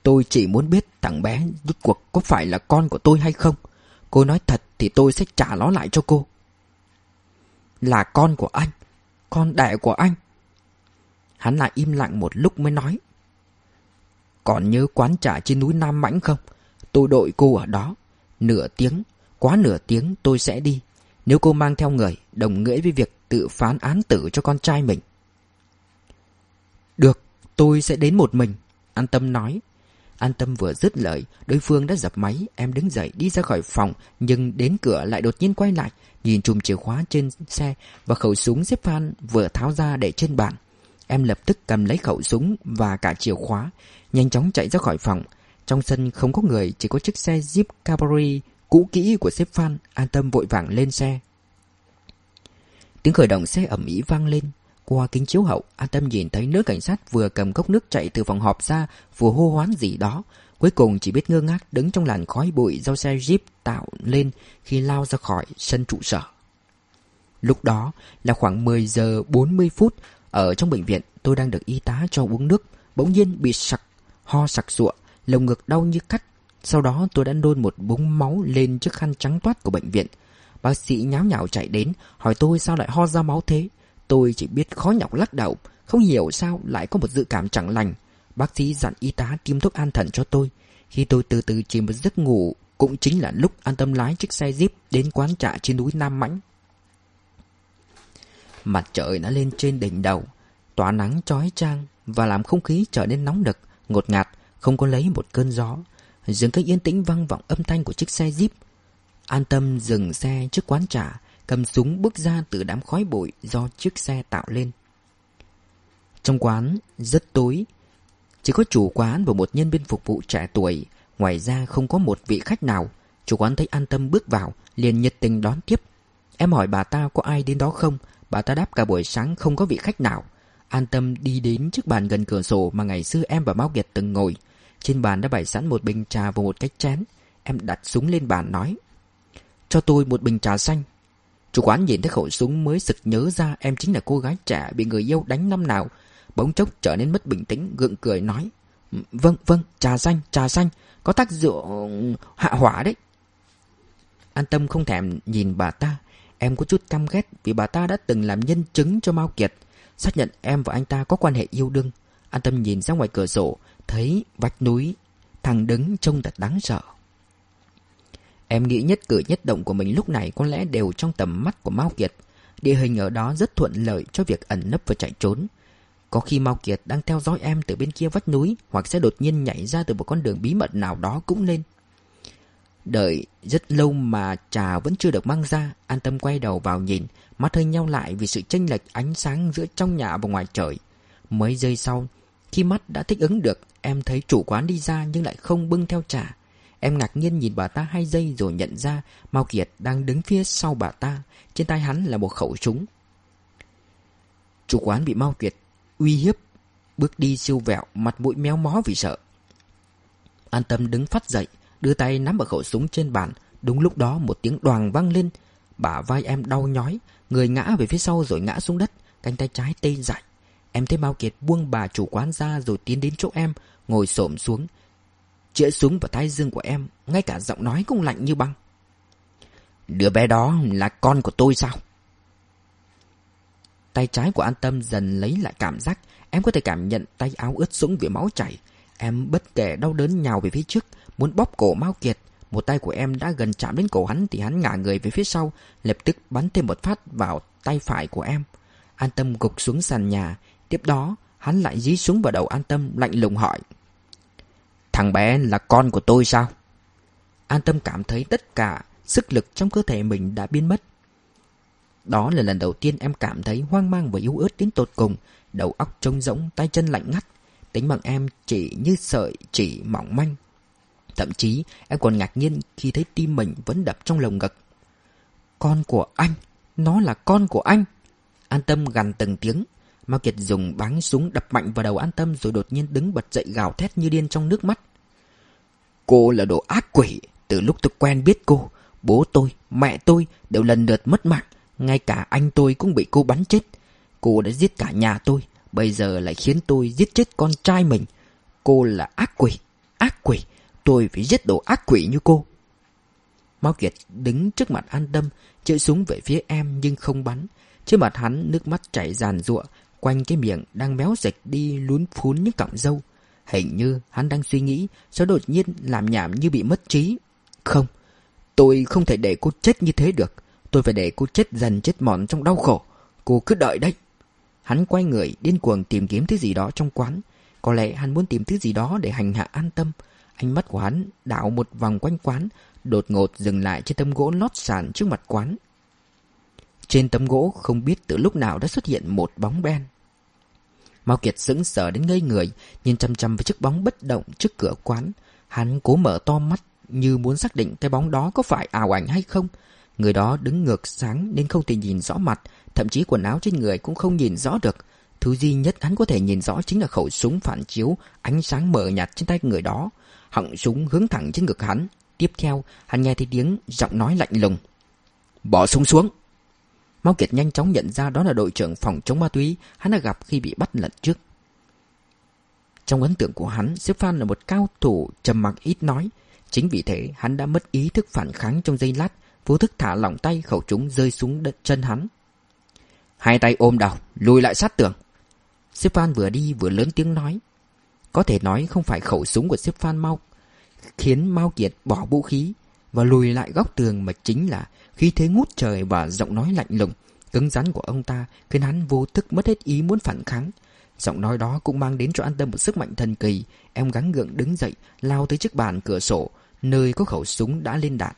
Tôi chỉ muốn biết thằng bé rốt cuộc có phải là con của tôi hay không. Cô nói thật thì tôi sẽ trả nó lại cho cô. Là con của anh. Con đẻ của anh. Hắn lại im lặng một lúc mới nói. Còn nhớ quán trà trên núi Nam Mãnh không? Tôi đội cô ở đó. Nửa tiếng, quá nửa tiếng tôi sẽ đi. Nếu cô mang theo người, đồng nghĩa với việc tự phán án tử cho con trai mình. Được, tôi sẽ đến một mình. An Tâm nói. An Tâm vừa dứt lời, đối phương đã dập máy, em đứng dậy đi ra khỏi phòng, nhưng đến cửa lại đột nhiên quay lại, nhìn chùm chìa khóa trên xe và khẩu súng xếp phan vừa tháo ra để trên bàn. Em lập tức cầm lấy khẩu súng và cả chìa khóa, nhanh chóng chạy ra khỏi phòng. Trong sân không có người, chỉ có chiếc xe Jeep cabri cũ kỹ của sếp Phan, an tâm vội vàng lên xe. Tiếng khởi động xe ẩm ý vang lên. Qua kính chiếu hậu, an tâm nhìn thấy nữ cảnh sát vừa cầm cốc nước chạy từ phòng họp ra, vừa hô hoán gì đó. Cuối cùng chỉ biết ngơ ngác đứng trong làn khói bụi do xe Jeep tạo lên khi lao ra khỏi sân trụ sở. Lúc đó là khoảng 10 giờ 40 phút, ở trong bệnh viện tôi đang được y tá cho uống nước, bỗng nhiên bị sặc, ho sặc sụa, lồng ngực đau như cắt. Sau đó tôi đã nôn một búng máu lên chiếc khăn trắng toát của bệnh viện. Bác sĩ nháo nhào chạy đến, hỏi tôi sao lại ho ra máu thế. Tôi chỉ biết khó nhọc lắc đầu, không hiểu sao lại có một dự cảm chẳng lành. Bác sĩ dặn y tá tiêm thuốc an thần cho tôi. Khi tôi từ từ chìm vào giấc ngủ, cũng chính là lúc an tâm lái chiếc xe Jeep đến quán trà trên núi Nam Mãnh. Mặt trời đã lên trên đỉnh đầu, tỏa nắng chói chang và làm không khí trở nên nóng nực, ngột ngạt, không có lấy một cơn gió. Dường cách yên tĩnh vang vọng âm thanh của chiếc xe Jeep. An tâm dừng xe trước quán trà, cầm súng bước ra từ đám khói bụi do chiếc xe tạo lên. Trong quán rất tối, chỉ có chủ quán và một nhân viên phục vụ trẻ tuổi, ngoài ra không có một vị khách nào. Chủ quán thấy an tâm bước vào, liền nhiệt tình đón tiếp. Em hỏi bà ta có ai đến đó không? Bà ta đáp cả buổi sáng không có vị khách nào. An tâm đi đến chiếc bàn gần cửa sổ mà ngày xưa em và Mao Kiệt từng ngồi. Trên bàn đã bày sẵn một bình trà và một cái chén. Em đặt súng lên bàn nói. Cho tôi một bình trà xanh. Chủ quán nhìn thấy khẩu súng mới sực nhớ ra em chính là cô gái trẻ bị người yêu đánh năm nào. Bỗng chốc trở nên mất bình tĩnh, gượng cười nói. Vâng, vâng, trà xanh, trà xanh, có tác dụng hạ hỏa đấy. An tâm không thèm nhìn bà ta, Em có chút căm ghét vì bà ta đã từng làm nhân chứng cho Mao Kiệt, xác nhận em và anh ta có quan hệ yêu đương. An tâm nhìn ra ngoài cửa sổ, thấy vách núi, thằng đứng trông thật đáng sợ. Em nghĩ nhất cử nhất động của mình lúc này có lẽ đều trong tầm mắt của Mao Kiệt. Địa hình ở đó rất thuận lợi cho việc ẩn nấp và chạy trốn. Có khi Mao Kiệt đang theo dõi em từ bên kia vách núi hoặc sẽ đột nhiên nhảy ra từ một con đường bí mật nào đó cũng nên. Đợi rất lâu mà trà vẫn chưa được mang ra, An tâm quay đầu vào nhìn, Mắt hơi nhau lại vì sự chênh lệch ánh sáng giữa trong nhà và ngoài trời Mấy giây sau, Khi mắt đã thích ứng được, Em thấy chủ quán đi ra nhưng lại không bưng theo trà Em ngạc nhiên nhìn bà ta hai giây rồi nhận ra Mao Kiệt đang đứng phía sau bà ta Trên tay hắn là một khẩu súng Chủ quán bị Mao Kiệt uy hiếp Bước đi siêu vẹo Mặt mũi méo mó vì sợ An tâm đứng phát dậy đưa tay nắm vào khẩu súng trên bàn. Đúng lúc đó một tiếng đoàn vang lên. Bả vai em đau nhói, người ngã về phía sau rồi ngã xuống đất, cánh tay trái tê dại. Em thấy Mao Kiệt buông bà chủ quán ra rồi tiến đến chỗ em, ngồi xổm xuống. Chĩa súng vào tay dương của em, ngay cả giọng nói cũng lạnh như băng. Đứa bé đó là con của tôi sao? Tay trái của An Tâm dần lấy lại cảm giác, em có thể cảm nhận tay áo ướt sũng vì máu chảy. Em bất kể đau đớn nhào về phía trước, muốn bóp cổ Mao Kiệt. Một tay của em đã gần chạm đến cổ hắn thì hắn ngả người về phía sau, lập tức bắn thêm một phát vào tay phải của em. An Tâm gục xuống sàn nhà, tiếp đó hắn lại dí súng vào đầu An Tâm lạnh lùng hỏi. Thằng bé là con của tôi sao? An Tâm cảm thấy tất cả sức lực trong cơ thể mình đã biến mất. Đó là lần đầu tiên em cảm thấy hoang mang và yếu ớt đến tột cùng, đầu óc trống rỗng, tay chân lạnh ngắt. Tính bằng em chỉ như sợi chỉ mỏng manh, Thậm chí em còn ngạc nhiên khi thấy tim mình vẫn đập trong lồng ngực. Con của anh, nó là con của anh. An Tâm gằn từng tiếng. Mao Kiệt dùng báng súng đập mạnh vào đầu An Tâm rồi đột nhiên đứng bật dậy gào thét như điên trong nước mắt. Cô là đồ ác quỷ. Từ lúc tôi quen biết cô, bố tôi, mẹ tôi đều lần lượt mất mạng. Ngay cả anh tôi cũng bị cô bắn chết. Cô đã giết cả nhà tôi, bây giờ lại khiến tôi giết chết con trai mình. Cô là ác quỷ, ác quỷ, tôi phải giết đồ ác quỷ như cô. Mao Kiệt đứng trước mặt an tâm, chĩa súng về phía em nhưng không bắn. Trên mặt hắn nước mắt chảy ràn rụa, quanh cái miệng đang méo dịch đi lún phún những cọng râu. Hình như hắn đang suy nghĩ, sau đột nhiên làm nhảm như bị mất trí. Không, tôi không thể để cô chết như thế được. Tôi phải để cô chết dần chết mòn trong đau khổ. Cô cứ đợi đấy. Hắn quay người điên cuồng tìm kiếm thứ gì đó trong quán. Có lẽ hắn muốn tìm thứ gì đó để hành hạ an tâm. Ánh mắt của hắn đảo một vòng quanh quán, đột ngột dừng lại trên tấm gỗ lót sàn trước mặt quán. Trên tấm gỗ không biết từ lúc nào đã xuất hiện một bóng đen. Mao Kiệt sững sờ đến ngây người, nhìn chăm chăm với chiếc bóng bất động trước cửa quán. Hắn cố mở to mắt như muốn xác định cái bóng đó có phải ảo ảnh hay không. Người đó đứng ngược sáng nên không thể nhìn rõ mặt, thậm chí quần áo trên người cũng không nhìn rõ được. Thứ duy nhất hắn có thể nhìn rõ chính là khẩu súng phản chiếu, ánh sáng mờ nhạt trên tay người đó. Họng súng hướng thẳng trên ngực hắn. Tiếp theo, hắn nghe thấy tiếng giọng nói lạnh lùng. Bỏ súng xuống! Mao Kiệt nhanh chóng nhận ra đó là đội trưởng phòng chống ma túy hắn đã gặp khi bị bắt lần trước. Trong ấn tượng của hắn, Sếp Phan là một cao thủ trầm mặc ít nói. Chính vì thế, hắn đã mất ý thức phản kháng trong giây lát, vô thức thả lỏng tay khẩu trúng rơi xuống đất chân hắn. Hai tay ôm đầu, lùi lại sát tường. Sếp Phan vừa đi vừa lớn tiếng nói. Có thể nói không phải khẩu súng của Sếp Phan Mau khiến Mao Kiệt bỏ vũ khí và lùi lại góc tường mà chính là khí thế ngút trời và giọng nói lạnh lùng, cứng rắn của ông ta khiến hắn vô thức mất hết ý muốn phản kháng. Giọng nói đó cũng mang đến cho an tâm một sức mạnh thần kỳ. Em gắng gượng đứng dậy, lao tới chiếc bàn cửa sổ, nơi có khẩu súng đã lên đạn.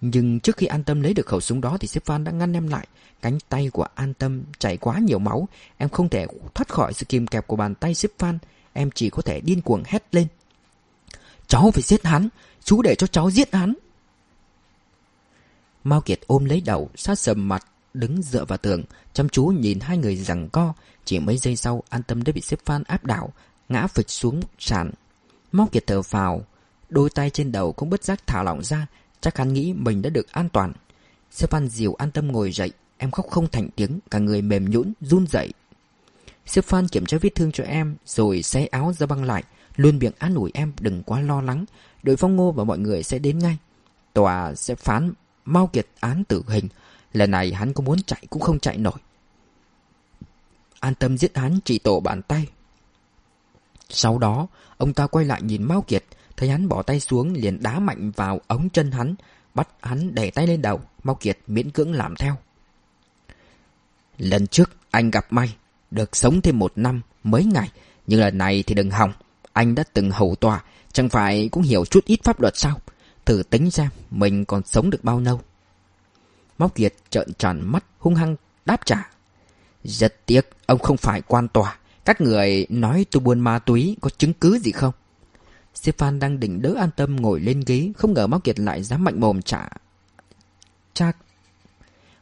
Nhưng trước khi An Tâm lấy được khẩu súng đó thì Sếp Phan đã ngăn em lại. Cánh tay của An Tâm chảy quá nhiều máu. Em không thể thoát khỏi sự kìm kẹp của bàn tay Sếp Phan. Em chỉ có thể điên cuồng hét lên. Cháu phải giết hắn. Chú để cho cháu giết hắn. Mao Kiệt ôm lấy đầu, sát sầm mặt, đứng dựa vào tường, chăm chú nhìn hai người giằng co. Chỉ mấy giây sau, An Tâm đã bị xếp phan áp đảo, ngã phịch xuống sàn. Mao Kiệt thở phào, đôi tay trên đầu cũng bất giác thả lỏng ra, chắc hắn nghĩ mình đã được an toàn. Xếp phan dìu An Tâm ngồi dậy, em khóc không thành tiếng, cả người mềm nhũn, run rẩy. Xếp phan kiểm tra vết thương cho em, rồi xé áo ra băng lại, luôn miệng an ủi em đừng quá lo lắng, đội phong ngô và mọi người sẽ đến ngay. Tòa sẽ phán Mao Kiệt án tử hình. Lần này hắn có muốn chạy cũng không chạy nổi. An tâm giết hắn chỉ tổ bàn tay. Sau đó, ông ta quay lại nhìn Mao Kiệt, thấy hắn bỏ tay xuống liền đá mạnh vào ống chân hắn, bắt hắn đẩy tay lên đầu. Mao Kiệt miễn cưỡng làm theo. Lần trước anh gặp may, được sống thêm một năm, mấy ngày, nhưng lần này thì đừng hòng. Anh đã từng hầu tòa, chẳng phải cũng hiểu chút ít pháp luật sao? Thử tính ra mình còn sống được bao lâu. Móc Kiệt trợn tròn mắt, hung hăng đáp trả. Rất tiếc, ông không phải quan tòa. Các người nói tôi buôn ma túy Có chứng cứ gì không? Stefan đang định đỡ an tâm ngồi lên ghế, Không ngờ Móc Kiệt lại dám mạnh mồm trả. Chắc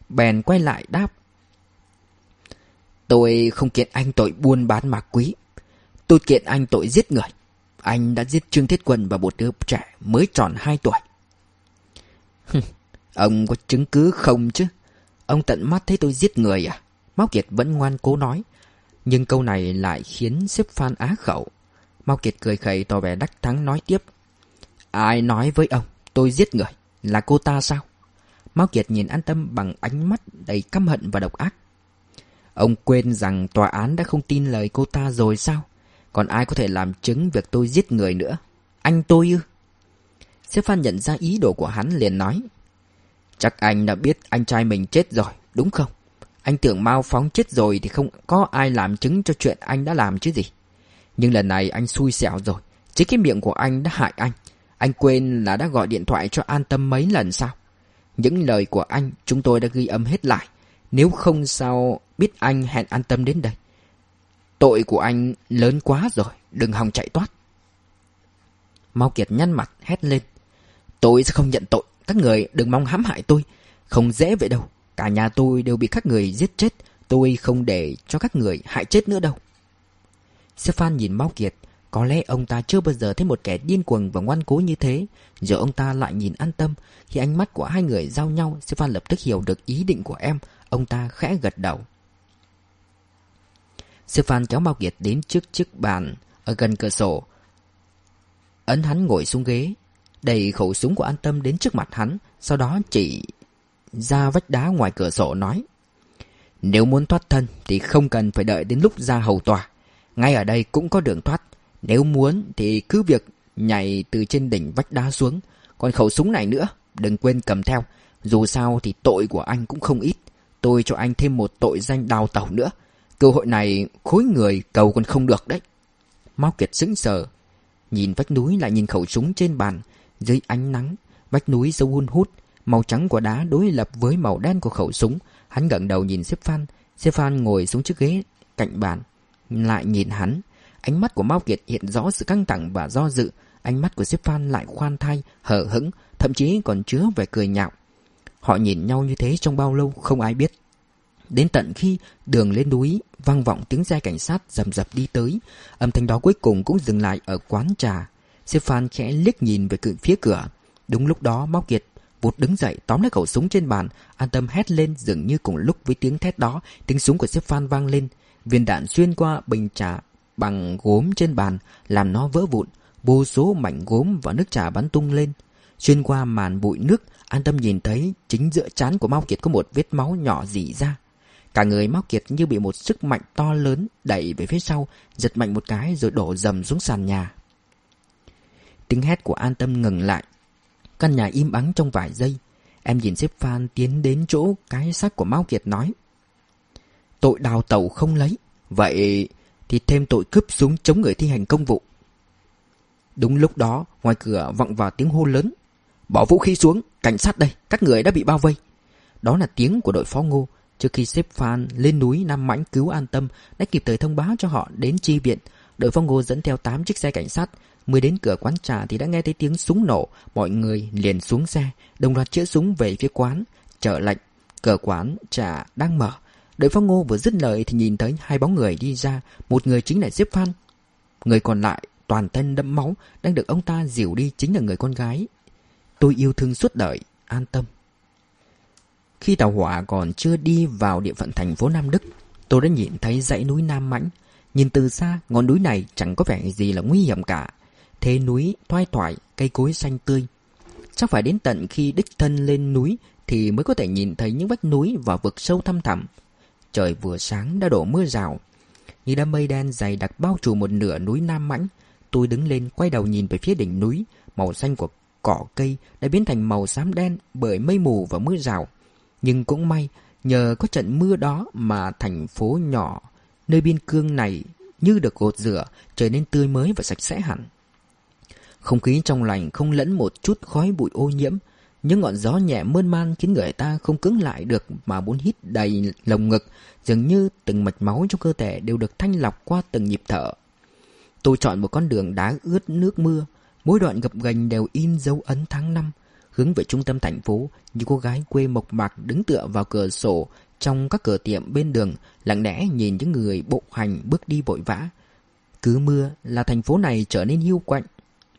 Bèn quay lại đáp. Tôi không kiện anh tội buôn bán ma quý Tôi kiện anh tội giết người anh đã giết Trương Thiết Quân và một đứa trẻ mới tròn 2 tuổi. ông có chứng cứ không chứ? Ông tận mắt thấy tôi giết người à? Mao Kiệt vẫn ngoan cố nói. Nhưng câu này lại khiến xếp Phan á khẩu. Mao Kiệt cười khẩy tỏ vẻ đắc thắng nói tiếp. Ai nói với ông, tôi giết người? Là cô ta sao? Mao Kiệt nhìn an tâm bằng ánh mắt đầy căm hận và độc ác. Ông quên rằng tòa án đã không tin lời cô ta rồi sao? Còn ai có thể làm chứng việc tôi giết người nữa? Anh tôi ư? Phan nhận ra ý đồ của hắn liền nói, Chắc anh đã biết anh trai mình chết rồi, Đúng không? Anh tưởng mau Phóng chết rồi Thì không có ai làm chứng cho chuyện anh đã làm chứ gì. Nhưng lần này anh xui xẻo rồi, Chính cái miệng của anh đã hại anh. Anh quên là đã gọi điện thoại cho an tâm mấy lần sao? Những lời của anh Chúng tôi đã ghi âm hết lại. Nếu không sao biết anh hẹn an tâm đến đây. Tội của anh lớn quá rồi, đừng hòng chạy thoát. Mau Kiệt nhăn mặt, hét lên. Tôi sẽ không nhận tội, các người đừng mong hãm hại tôi. Không dễ vậy đâu, cả nhà tôi đều bị các người giết chết. Tôi không để cho các người hại chết nữa đâu. Stefan nhìn Mau Kiệt, có lẽ ông ta chưa bao giờ thấy một kẻ điên cuồng và ngoan cố như thế. Giờ ông ta lại nhìn an tâm. Khi ánh mắt của hai người giao nhau, Stefan lập tức hiểu được ý định của em. Ông ta khẽ gật đầu. Sư Phan kéo Mao Kiệt đến trước chiếc bàn ở gần cửa sổ. Ấn hắn ngồi xuống ghế, đẩy khẩu súng của An Tâm đến trước mặt hắn, sau đó chỉ ra vách đá ngoài cửa sổ nói. Nếu muốn thoát thân thì không cần phải đợi đến lúc ra hầu tòa. Ngay ở đây cũng có đường thoát. Nếu muốn thì cứ việc nhảy từ trên đỉnh vách đá xuống. Còn khẩu súng này nữa, đừng quên cầm theo. Dù sao thì tội của anh cũng không ít. Tôi cho anh thêm một tội danh đào tẩu nữa. Cơ hội này khối người cầu còn không được đấy. Mao Kiệt sững sờ. Nhìn vách núi lại nhìn khẩu súng trên bàn. Dưới ánh nắng, vách núi sâu hun hút. Màu trắng của đá đối lập với màu đen của khẩu súng. Hắn ngẩng đầu nhìn Sếp Phan. Sếp Phan ngồi xuống chiếc ghế cạnh bàn. Lại nhìn hắn. Ánh mắt của Mao Kiệt hiện rõ sự căng thẳng và do dự. Ánh mắt của Sếp Phan lại khoan thai, hở hững, thậm chí còn chứa vẻ cười nhạo. Họ nhìn nhau như thế trong bao lâu không ai biết. Đến tận khi đường lên núi vang vọng tiếng xe cảnh sát rầm rập đi tới, âm thanh đó cuối cùng cũng dừng lại ở quán trà. Xếp Phan khẽ liếc nhìn về phía cửa. Đúng lúc đó Móc Kiệt vụt đứng dậy tóm lấy khẩu súng trên bàn, an tâm hét lên dường như cùng lúc với tiếng thét đó, tiếng súng của Xếp Phan vang lên. Viên đạn xuyên qua bình trà bằng gốm trên bàn, làm nó vỡ vụn. Vô số mảnh gốm và nước trà bắn tung lên. Xuyên qua màn bụi nước, an tâm nhìn thấy chính giữa trán của Mao Kiệt có một vết máu nhỏ dỉ ra. Cả người Mao Kiệt như bị một sức mạnh to lớn đẩy về phía sau, giật mạnh một cái rồi đổ dầm xuống sàn nhà. Tiếng hét của an tâm ngừng lại. Căn nhà im ắng trong vài giây. Em nhìn xếp Phan tiến đến chỗ cái xác của Mao Kiệt nói. Tội đào tẩu không lấy. Vậy thì thêm tội cướp súng chống người thi hành công vụ. Đúng lúc đó, ngoài cửa vọng vào tiếng hô lớn. Bỏ vũ khí xuống, cảnh sát đây, các người đã bị bao vây. Đó là tiếng của đội phó ngô. Trước khi xếp Phan lên núi Nam Mãnh cứu an tâm, đã kịp thời thông báo cho họ đến chi viện. Đội Phong ngô dẫn theo 8 chiếc xe cảnh sát. Mới đến cửa quán trà thì đã nghe thấy tiếng súng nổ. Mọi người liền xuống xe, đồng loạt chữa súng về phía quán. Trở lệnh, cửa quán trà đang mở. Đội Phong ngô vừa dứt lời thì nhìn thấy hai bóng người đi ra. Một người chính là xếp Phan. Người còn lại toàn thân đẫm máu đang được ông ta dìu đi chính là người con gái. Tôi yêu thương suốt đời, an tâm. Khi tàu hỏa còn chưa đi vào địa phận thành phố Nam Đức, tôi đã nhìn thấy dãy núi Nam Mãnh. Nhìn từ xa, ngọn núi này chẳng có vẻ gì là nguy hiểm cả. Thế núi thoai thoải, cây cối xanh tươi. Chắc phải đến tận khi đích thân lên núi thì mới có thể nhìn thấy những vách núi và vực sâu thăm thẳm. Trời vừa sáng đã đổ mưa rào. Như đám mây đen dày đặc bao trùm một nửa núi Nam Mãnh. Tôi đứng lên quay đầu nhìn về phía đỉnh núi. Màu xanh của cỏ cây đã biến thành màu xám đen bởi mây mù và mưa rào. Nhưng cũng may, nhờ có trận mưa đó mà thành phố nhỏ nơi biên cương này như được gột rửa, trở nên tươi mới và sạch sẽ hẳn. Không khí trong lành không lẫn một chút khói bụi ô nhiễm, những ngọn gió nhẹ mơn man khiến người ta không cứng lại được mà muốn hít đầy lồng ngực, dường như từng mạch máu trong cơ thể đều được thanh lọc qua từng nhịp thở. Tôi chọn một con đường đá ướt nước mưa, mỗi đoạn gập ghềnh đều in dấu ấn tháng năm, hướng về trung tâm thành phố, như cô gái quê mộc mạc đứng tựa vào cửa sổ trong các cửa tiệm bên đường, lặng lẽ nhìn những người bộ hành bước đi vội vã. Cứ mưa là thành phố này trở nên hiu quạnh,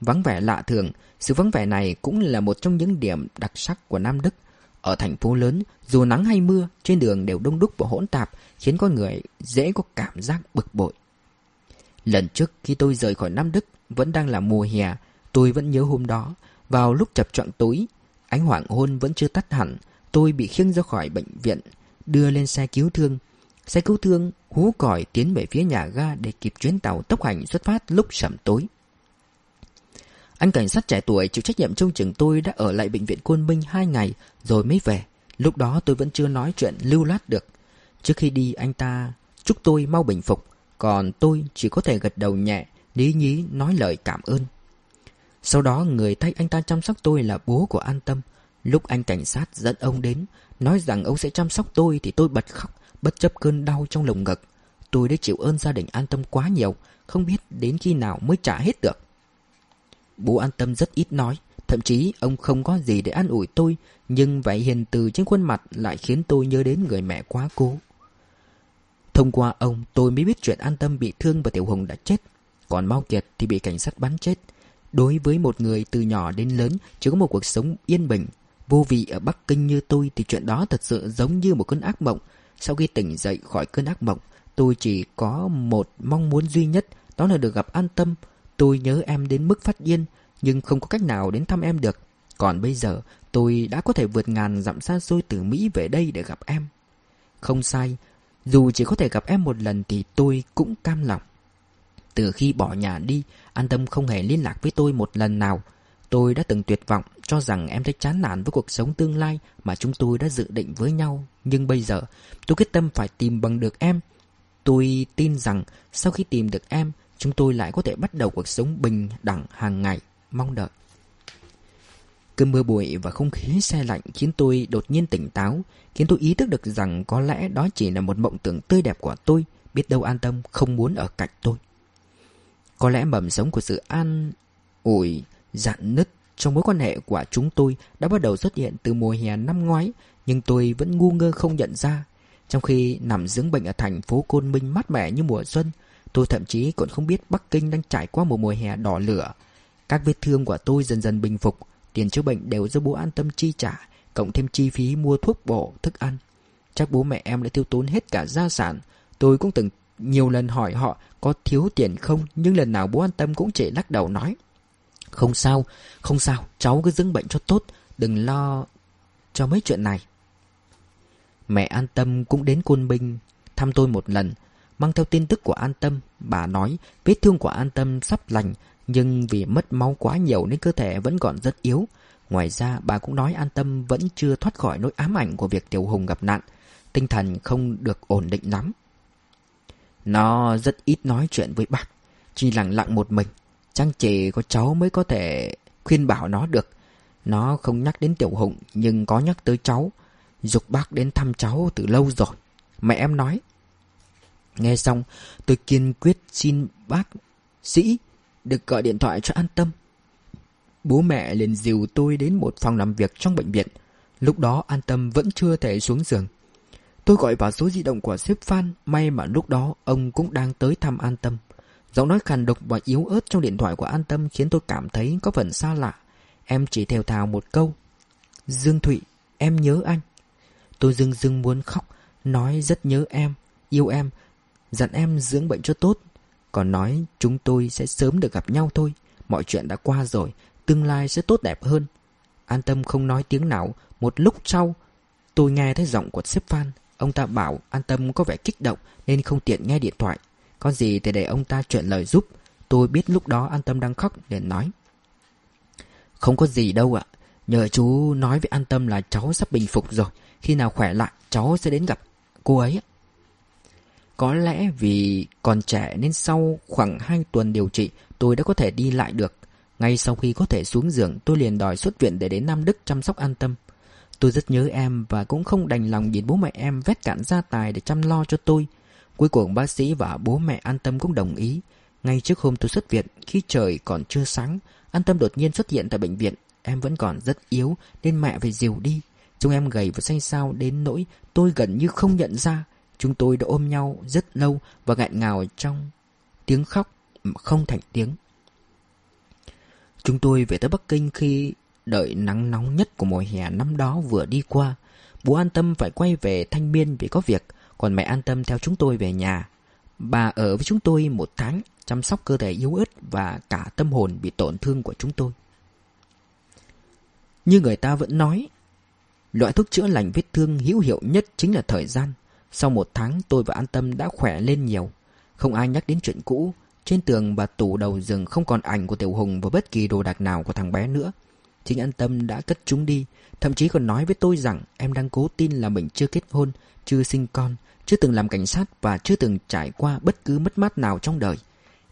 vắng vẻ lạ thường, sự vắng vẻ này cũng là một trong những điểm đặc sắc của Nam Đức. Ở thành phố lớn, dù nắng hay mưa, trên đường đều đông đúc và hỗn tạp, khiến con người dễ có cảm giác bực bội. Lần trước khi tôi rời khỏi Nam Đức, vẫn đang là mùa hè, tôi vẫn nhớ hôm đó, vào lúc chập choạng tối, ánh hoàng hôn vẫn chưa tắt hẳn, tôi bị khiêng ra khỏi bệnh viện, đưa lên xe cứu thương. Xe cứu thương hú còi tiến về phía nhà ga để kịp chuyến tàu tốc hành xuất phát lúc sẩm tối. Anh cảnh sát trẻ tuổi chịu trách nhiệm trông chừng tôi đã ở lại bệnh viện Côn Minh hai ngày rồi mới về. Lúc đó tôi vẫn chưa nói chuyện lưu lát được. Trước khi đi anh ta chúc tôi mau bình phục, còn tôi chỉ có thể gật đầu nhẹ, lý nhí nói lời cảm ơn. Sau đó người thay anh ta chăm sóc tôi là bố của An Tâm. Lúc anh cảnh sát dẫn ông đến, nói rằng ông sẽ chăm sóc tôi thì tôi bật khóc, bất chấp cơn đau trong lồng ngực. Tôi đã chịu ơn gia đình An Tâm quá nhiều, không biết đến khi nào mới trả hết được. Bố An Tâm rất ít nói, thậm chí ông không có gì để an ủi tôi, nhưng vẻ hiền từ trên khuôn mặt lại khiến tôi nhớ đến người mẹ quá cố. Thông qua ông, tôi mới biết chuyện An Tâm bị thương và Tiểu Hùng đã chết. Còn Mao Kiệt thì bị cảnh sát bắn chết. Đối với một người từ nhỏ đến lớn chỉ có một cuộc sống yên bình, vô vị ở Bắc Kinh như tôi thì chuyện đó thật sự giống như một cơn ác mộng. Sau khi tỉnh dậy khỏi cơn ác mộng, tôi chỉ có một mong muốn duy nhất, đó là được gặp an tâm. Tôi nhớ em đến mức phát điên, nhưng không có cách nào đến thăm em được. Còn bây giờ, tôi đã có thể vượt ngàn dặm xa xôi từ Mỹ về đây để gặp em. Không sai, Dù chỉ có thể gặp em một lần thì tôi cũng cam lòng. Từ khi bỏ nhà đi, An Tâm không hề liên lạc với tôi một lần nào. Tôi đã từng tuyệt vọng cho rằng em thấy chán nản với cuộc sống tương lai mà chúng tôi đã dự định với nhau. Nhưng bây giờ, tôi quyết tâm phải tìm bằng được em. Tôi tin rằng sau khi tìm được em, chúng tôi lại có thể bắt đầu cuộc sống bình đẳng hàng ngày, mong đợi. Cơn mưa bụi và không khí xe lạnh khiến tôi đột nhiên tỉnh táo, khiến tôi ý thức được rằng có lẽ đó chỉ là một mộng tưởng tươi đẹp của tôi, biết đâu an tâm không muốn ở cạnh tôi. Có lẽ mầm sống của sự an ủi, dạn nứt trong mối quan hệ của chúng tôi đã bắt đầu xuất hiện từ mùa hè năm ngoái, nhưng tôi vẫn ngu ngơ không nhận ra. Trong khi nằm dưỡng bệnh ở thành phố Côn Minh mát mẻ như mùa xuân, tôi thậm chí còn không biết Bắc Kinh đang trải qua một mùa hè đỏ lửa. Các vết thương của tôi dần dần bình phục, tiền chữa bệnh đều do bố an tâm chi trả, cộng thêm chi phí mua thuốc bổ, thức ăn. Chắc bố mẹ em đã tiêu tốn hết cả gia sản. Tôi cũng từng nhiều lần hỏi họ có thiếu tiền không, nhưng lần nào bố an tâm cũng chỉ lắc đầu nói. Không sao, không sao, cháu cứ dưỡng bệnh cho tốt, đừng lo cho mấy chuyện này. Mẹ an tâm cũng đến Côn Minh thăm tôi một lần, mang theo tin tức của an tâm. Bà nói vết thương của an tâm sắp lành, nhưng vì mất máu quá nhiều nên cơ thể vẫn còn rất yếu. Ngoài ra bà cũng nói an tâm vẫn chưa thoát khỏi nỗi ám ảnh của việc Tiểu Hùng gặp nạn. Tinh thần không được ổn định lắm. Nó rất ít nói chuyện với bác. Chỉ lặng lặng một mình. Chẳng chỉ có cháu mới có thể khuyên bảo nó được. Nó không nhắc đến Tiểu Hùng, nhưng có nhắc tới cháu. Dục bác đến thăm cháu từ lâu rồi. Mẹ em nói. Nghe xong, tôi kiên quyết xin bác sĩ được gọi điện thoại cho an tâm. Bố mẹ liền dìu tôi đến một phòng làm việc trong bệnh viện. Lúc đó an tâm vẫn chưa thể xuống giường. Tôi gọi vào số di động của sếp Phan, may mà lúc đó ông cũng đang tới thăm an tâm. Giọng nói khàn độc và yếu ớt trong điện thoại của an tâm khiến tôi cảm thấy có phần xa lạ. Em chỉ theo thào một câu. Dương Thụy, em nhớ anh. Tôi dưng dưng muốn khóc, nói rất nhớ em, yêu em, dặn em dưỡng bệnh cho tốt. Còn nói chúng tôi sẽ sớm được gặp nhau thôi. Mọi chuyện đã qua rồi, tương lai sẽ tốt đẹp hơn. An tâm không nói tiếng nào, một lúc sau, tôi nghe thấy giọng của sếp Phan. Ông ta bảo an tâm có vẻ kích động nên không tiện nghe điện thoại. Có gì thì để ông ta chuyện lời giúp. Tôi biết lúc đó an tâm đang khóc liền nói. Không có gì đâu ạ. Nhờ chú nói với an tâm là cháu sắp bình phục rồi. Khi nào khỏe lại, cháu sẽ đến gặp cô ấy. Có lẽ vì còn trẻ nên sau khoảng 2 tuần điều trị, tôi đã có thể đi lại được. Ngay sau khi có thể xuống giường, tôi liền đòi xuất viện để đến Nam Đức chăm sóc an tâm. Tôi rất nhớ em và cũng không đành lòng nhìn bố mẹ em vét cạn gia tài để chăm lo cho tôi. Cuối cùng bác sĩ và bố mẹ an tâm cũng đồng ý. Ngay trước hôm tôi xuất viện, khi trời còn chưa sáng, an tâm đột nhiên xuất hiện tại bệnh viện. Em vẫn còn rất yếu nên mẹ phải dìu đi. Chúng em gầy và xanh xao đến nỗi tôi gần như không nhận ra. Chúng tôi đã ôm nhau rất lâu và ngạn ngào trong tiếng khóc không thành tiếng. Chúng tôi về tới Bắc Kinh khi đợi nắng nóng nhất của mùa hè năm đó vừa đi qua. Bố an tâm phải quay về Thanh Biên vì có việc, còn mẹ an tâm theo chúng tôi về nhà. Bà ở với chúng tôi một tháng, chăm sóc cơ thể yếu ớt và cả tâm hồn bị tổn thương của chúng tôi. Như người ta vẫn nói, loại thuốc chữa lành vết thương hữu hiệu nhất chính là thời gian. Sau một tháng tôi và an tâm đã khỏe lên nhiều. Không ai nhắc đến chuyện cũ. Trên tường và tủ đầu giường không còn ảnh của Tiểu Hùng và bất kỳ đồ đạc nào của thằng bé nữa. Chính an tâm đã cất chúng đi. Thậm chí còn nói với tôi rằng em đang cố tin là mình chưa kết hôn, chưa sinh con, chưa từng làm cảnh sát và chưa từng trải qua bất cứ mất mát nào trong đời.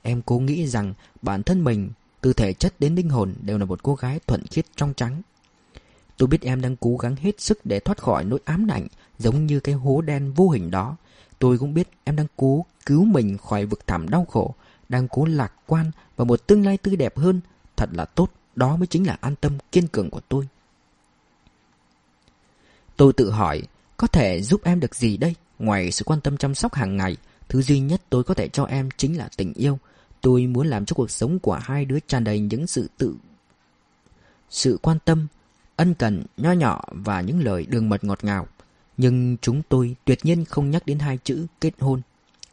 Em cố nghĩ rằng bản thân mình, từ thể chất đến linh hồn đều là một cô gái thuận khiết trong trắng. Tôi biết em đang cố gắng hết sức để thoát khỏi nỗi ám ảnh giống như cái hố đen vô hình đó. Tôi cũng biết em đang cố cứu mình khỏi vực thẳm đau khổ, đang cố lạc quan và một tương lai tươi đẹp hơn. Thật là tốt, đó mới chính là an tâm kiên cường của tôi. Tôi tự hỏi, có thể giúp em được gì đây? Ngoài sự quan tâm chăm sóc hàng ngày, thứ duy nhất tôi có thể cho em chính là tình yêu. Tôi muốn làm cho cuộc sống của hai đứa tràn đầy những sự tự... Sự quan tâm, ân cần, nho nhỏ và những lời đường mật ngọt ngào. Nhưng chúng tôi tuyệt nhiên không nhắc đến hai chữ kết hôn.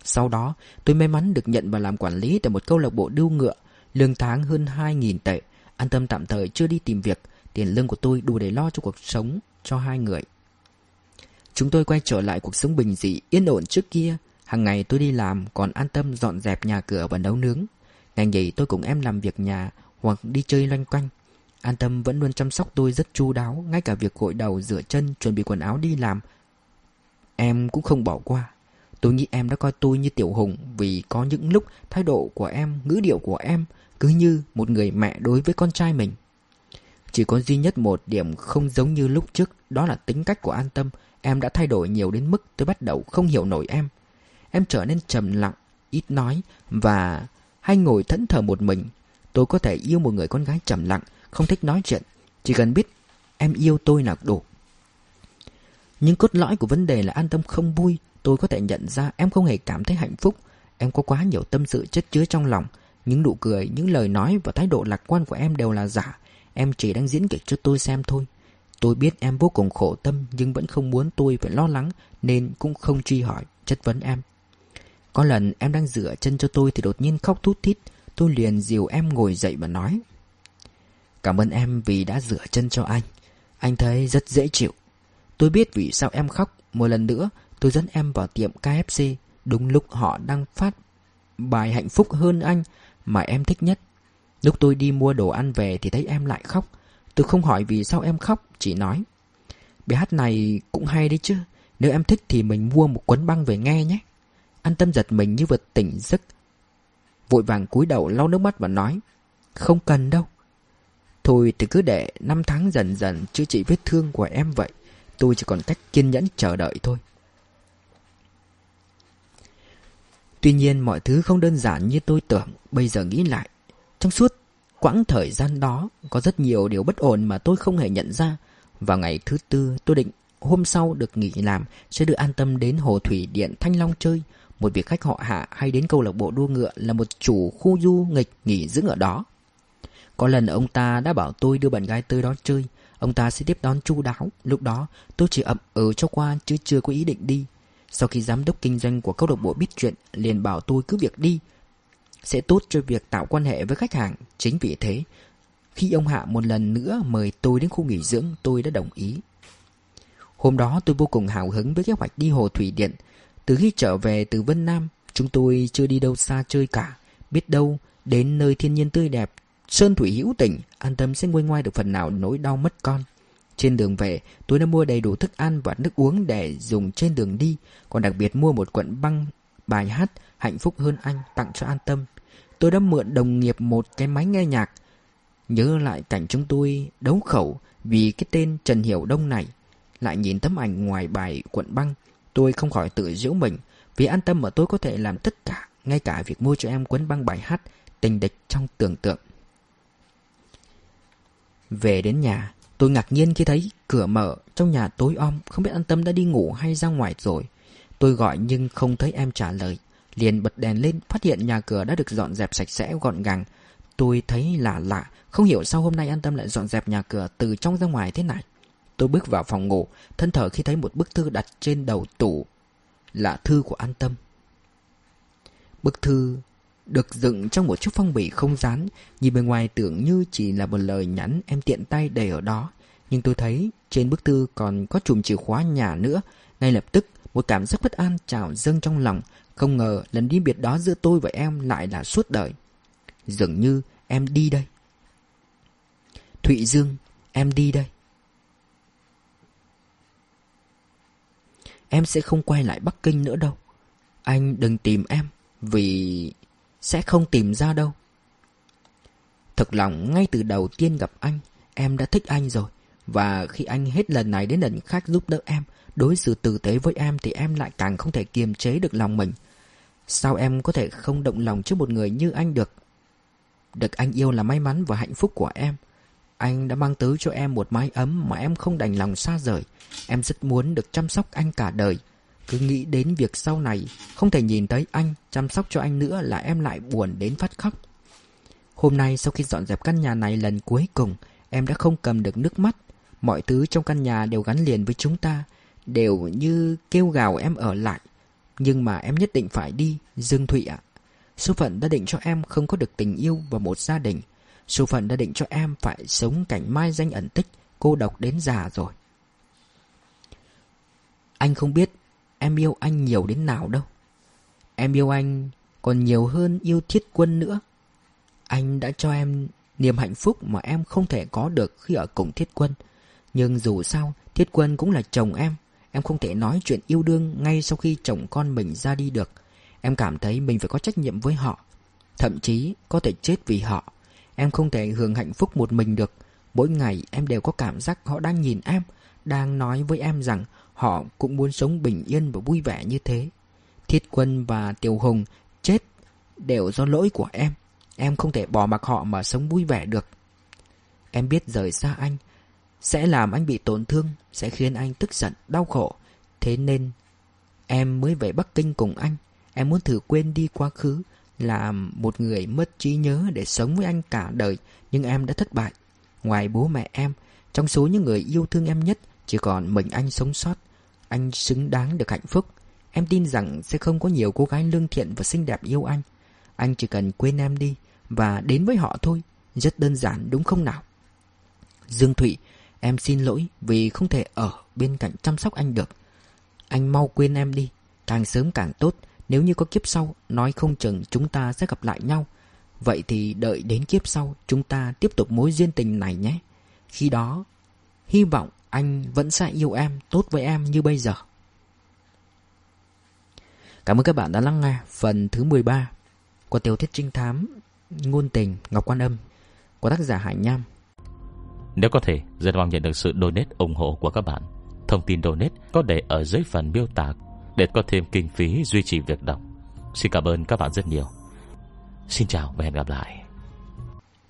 Sau đó, tôi may mắn được nhận vào làm quản lý tại một câu lạc bộ đưu ngựa, lương tháng hơn 2.000 tệ. An tâm tạm thời chưa đi tìm việc, tiền lương của tôi đủ để lo cho cuộc sống cho hai người. Chúng tôi quay trở lại cuộc sống bình dị, yên ổn trước kia. Hàng ngày tôi đi làm, còn an tâm dọn dẹp nhà cửa và nấu nướng. Ngày nghỉ tôi cùng em làm việc nhà hoặc đi chơi loanh quanh. An tâm vẫn luôn chăm sóc tôi rất chu đáo, ngay cả việc gội đầu, rửa chân, chuẩn bị quần áo đi làm. Em cũng không bỏ qua. Tôi nghĩ em đã coi tôi như tiểu hùng vì có những lúc thái độ của em, ngữ điệu của em cứ như một người mẹ đối với con trai mình. Chỉ có duy nhất một điểm không giống như lúc trước, đó là tính cách của an tâm. Em đã thay đổi nhiều đến mức tôi bắt đầu không hiểu nổi em. Em trở nên trầm lặng, ít nói và hay ngồi thẫn thờ một mình. Tôi có thể yêu một người con gái trầm lặng, không thích nói chuyện, chỉ cần biết em yêu tôi là đủ. Nhưng cốt lõi của vấn đề là an tâm không vui, tôi có thể nhận ra em không hề cảm thấy hạnh phúc. Em có quá nhiều tâm sự chất chứa trong lòng, những nụ cười, những lời nói và thái độ lạc quan của em đều là giả. Em chỉ đang diễn kịch cho tôi xem thôi. Tôi biết em vô cùng khổ tâm nhưng vẫn không muốn tôi phải lo lắng nên cũng không truy hỏi, chất vấn em. Có lần em đang rửa chân cho tôi thì đột nhiên khóc thút thít. Tôi liền dìu em ngồi dậy và nói. Cảm ơn em vì đã rửa chân cho anh. Anh thấy rất dễ chịu. Tôi biết vì sao em khóc. Một lần nữa, tôi dẫn em vào tiệm KFC. Đúng lúc họ đang phát bài hạnh phúc hơn anh mà em thích nhất. Lúc tôi đi mua đồ ăn về thì thấy em lại khóc. Tôi không hỏi vì sao em khóc, chỉ nói. Bài hát này cũng hay đấy chứ. Nếu em thích thì mình mua một cuốn băng về nghe nhé. An tâm giật mình như vật tỉnh giấc. Vội vàng cúi đầu lau nước mắt và nói. Không cần đâu. Thôi thì cứ để năm tháng dần dần chữa trị vết thương của em vậy. Tôi chỉ còn cách kiên nhẫn chờ đợi thôi. Tuy nhiên mọi thứ không đơn giản như tôi tưởng. Bây giờ nghĩ lại, Trong suốt quãng thời gian đó, Có rất nhiều điều bất ổn mà tôi không hề nhận ra. Vào ngày thứ tư, tôi định Hôm sau được nghỉ làm, Sẽ được an tâm đến Hồ Thủy Điện Thanh Long chơi. Một việc khách họ hạ hay đến câu lạc bộ đua ngựa Là một chủ khu du nghịch nghỉ dưỡng ở đó. Có lần ông ta đã bảo tôi đưa bạn gái tới đó chơi. Ông ta sẽ tiếp đón chu đáo. Lúc đó, tôi chỉ ậm ừ cho qua Chứ chưa có ý định đi sau khi giám đốc kinh doanh của câu lạc bộ biết chuyện, liền bảo tôi cứ việc đi. Sẽ tốt cho việc tạo quan hệ với khách hàng, Chính vì thế, Khi ông Hạ một lần nữa mời tôi đến khu nghỉ dưỡng, tôi đã đồng ý. Hôm đó tôi vô cùng hào hứng với kế hoạch đi Hồ Thủy Điện. Từ khi trở về từ Vân Nam, Chúng tôi chưa đi đâu xa chơi cả. Biết đâu, đến nơi thiên nhiên tươi đẹp, Sơn thủy hữu tình, An tâm sẽ nguôi ngoai được phần nào nỗi đau mất con trên đường về, tôi đã mua đầy đủ thức ăn và nước uống để dùng trên đường đi, còn đặc biệt mua một cuộn băng bài hát Hạnh phúc hơn anh tặng cho an tâm. Tôi đã mượn đồng nghiệp một cái máy nghe nhạc. Nhớ lại cảnh chúng tôi đấu khẩu vì cái tên Trần Hiểu Đông này. Lại nhìn tấm ảnh ngoài bài cuộn băng, tôi không khỏi tự giễu mình. Vì an tâm mà tôi có thể làm tất cả, ngay cả việc mua cho em cuốn băng bài hát tình địch trong tưởng tượng. Về đến nhà, Tôi ngạc nhiên khi thấy cửa mở, trong nhà tối om, không biết an tâm đã đi ngủ hay ra ngoài rồi. Tôi gọi nhưng không thấy em trả lời. Liền bật đèn lên, phát hiện nhà cửa đã được dọn dẹp sạch sẽ gọn gàng. Tôi thấy lạ lạ, không hiểu sao hôm nay an tâm lại dọn dẹp nhà cửa từ trong ra ngoài thế này. Tôi bước vào phòng ngủ, thân thở khi thấy một bức thư đặt trên đầu tủ. Là thư của an tâm. Bức thư được dựng trong một chiếc phong bì không dán, nhìn bên ngoài tưởng như chỉ là một lời nhắn em tiện tay để ở đó. Nhưng tôi thấy trên bức thư còn có chùm chìa khóa nhà nữa. Ngay lập tức, một cảm giác bất an trào dâng trong lòng. Không ngờ lần đi biệt đó giữa tôi và em lại là suốt đời. Dường như em đi đây. Thụy Dương, em đi đây. Em sẽ không quay lại Bắc Kinh nữa đâu. Anh đừng tìm em, vì sẽ không tìm ra đâu. Thực lòng ngay từ đầu tiên gặp anh, em đã thích anh rồi. Và khi anh hết lần này đến lần khác giúp đỡ em, đối xử tử tế với em thì em lại càng không thể kiềm chế được lòng mình. Sao em có thể không động lòng trước một người như anh được? Được anh yêu là may mắn và hạnh phúc của em. Anh đã mang tới cho em một mái ấm mà em không đành lòng xa rời. Em rất muốn được chăm sóc anh cả đời. Cứ nghĩ đến việc sau này Không thể nhìn thấy anh, Chăm sóc cho anh nữa là em lại buồn đến phát khóc. Hôm nay sau khi dọn dẹp căn nhà này lần cuối cùng, Em đã không cầm được nước mắt. Mọi thứ trong căn nhà đều gắn liền với chúng ta, Đều như kêu gào em ở lại. Nhưng mà em nhất định phải đi, Dương Thụy ạ. Số phận đã định cho em không có được tình yêu và một gia đình. Số phận đã định cho em phải sống cảnh mai danh ẩn tích, Cô độc đến già rồi. Anh không biết em yêu anh nhiều đến nào đâu. Em yêu anh còn nhiều hơn yêu thiết quân nữa. Anh đã cho em niềm hạnh phúc mà em không thể có được khi ở cùng thiết quân. Nhưng dù sao, thiết quân cũng là chồng em. Em không thể nói chuyện yêu đương ngay sau khi chồng con mình ra đi được. Em cảm thấy mình phải có trách nhiệm với họ. Thậm chí có thể chết vì họ. Em không thể hưởng hạnh phúc một mình được. Mỗi ngày em đều có cảm giác họ đang nhìn em, đang nói với em rằng họ cũng muốn sống bình yên và vui vẻ như thế. Thiết Quân và Tiểu Hùng chết đều do lỗi của em. Em không thể bỏ mặc họ mà sống vui vẻ được. Em biết rời xa anh sẽ làm anh bị tổn thương, sẽ khiến anh tức giận, đau khổ. Thế nên em mới về Bắc Kinh cùng anh. Em muốn thử quên đi quá khứ, làm một người mất trí nhớ để sống với anh cả đời, nhưng em đã thất bại. Ngoài bố mẹ em, trong số những người yêu thương em nhất, chỉ còn mình anh sống sót. Anh xứng đáng được hạnh phúc. Em tin rằng sẽ không có nhiều cô gái lương thiện và xinh đẹp yêu anh. Anh chỉ cần quên em đi và đến với họ thôi. Rất đơn giản đúng không nào? Dương Thụy, em xin lỗi vì không thể ở bên cạnh chăm sóc anh được. Anh mau quên em đi, càng sớm càng tốt. Nếu như có kiếp sau, nói không chừng chúng ta sẽ gặp lại nhau. Vậy thì đợi đến kiếp sau, chúng ta tiếp tục mối duyên tình này nhé. Khi đó, hy vọng anh vẫn sẽ yêu em, tốt với em như bây giờ. Cảm ơn các bạn đã lắng nghe phần thứ 13 của tiểu thuyết trinh thám Ngôn tình Ngọc Quan Âm của tác giả Hải Nham. Nếu có thể, rất mong nhận được sự donate ủng hộ của các bạn. Thông tin donate có để ở dưới phần miêu tả để có thêm kinh phí duy trì việc đọc. Xin cảm ơn các bạn rất nhiều. Xin chào và hẹn gặp lại.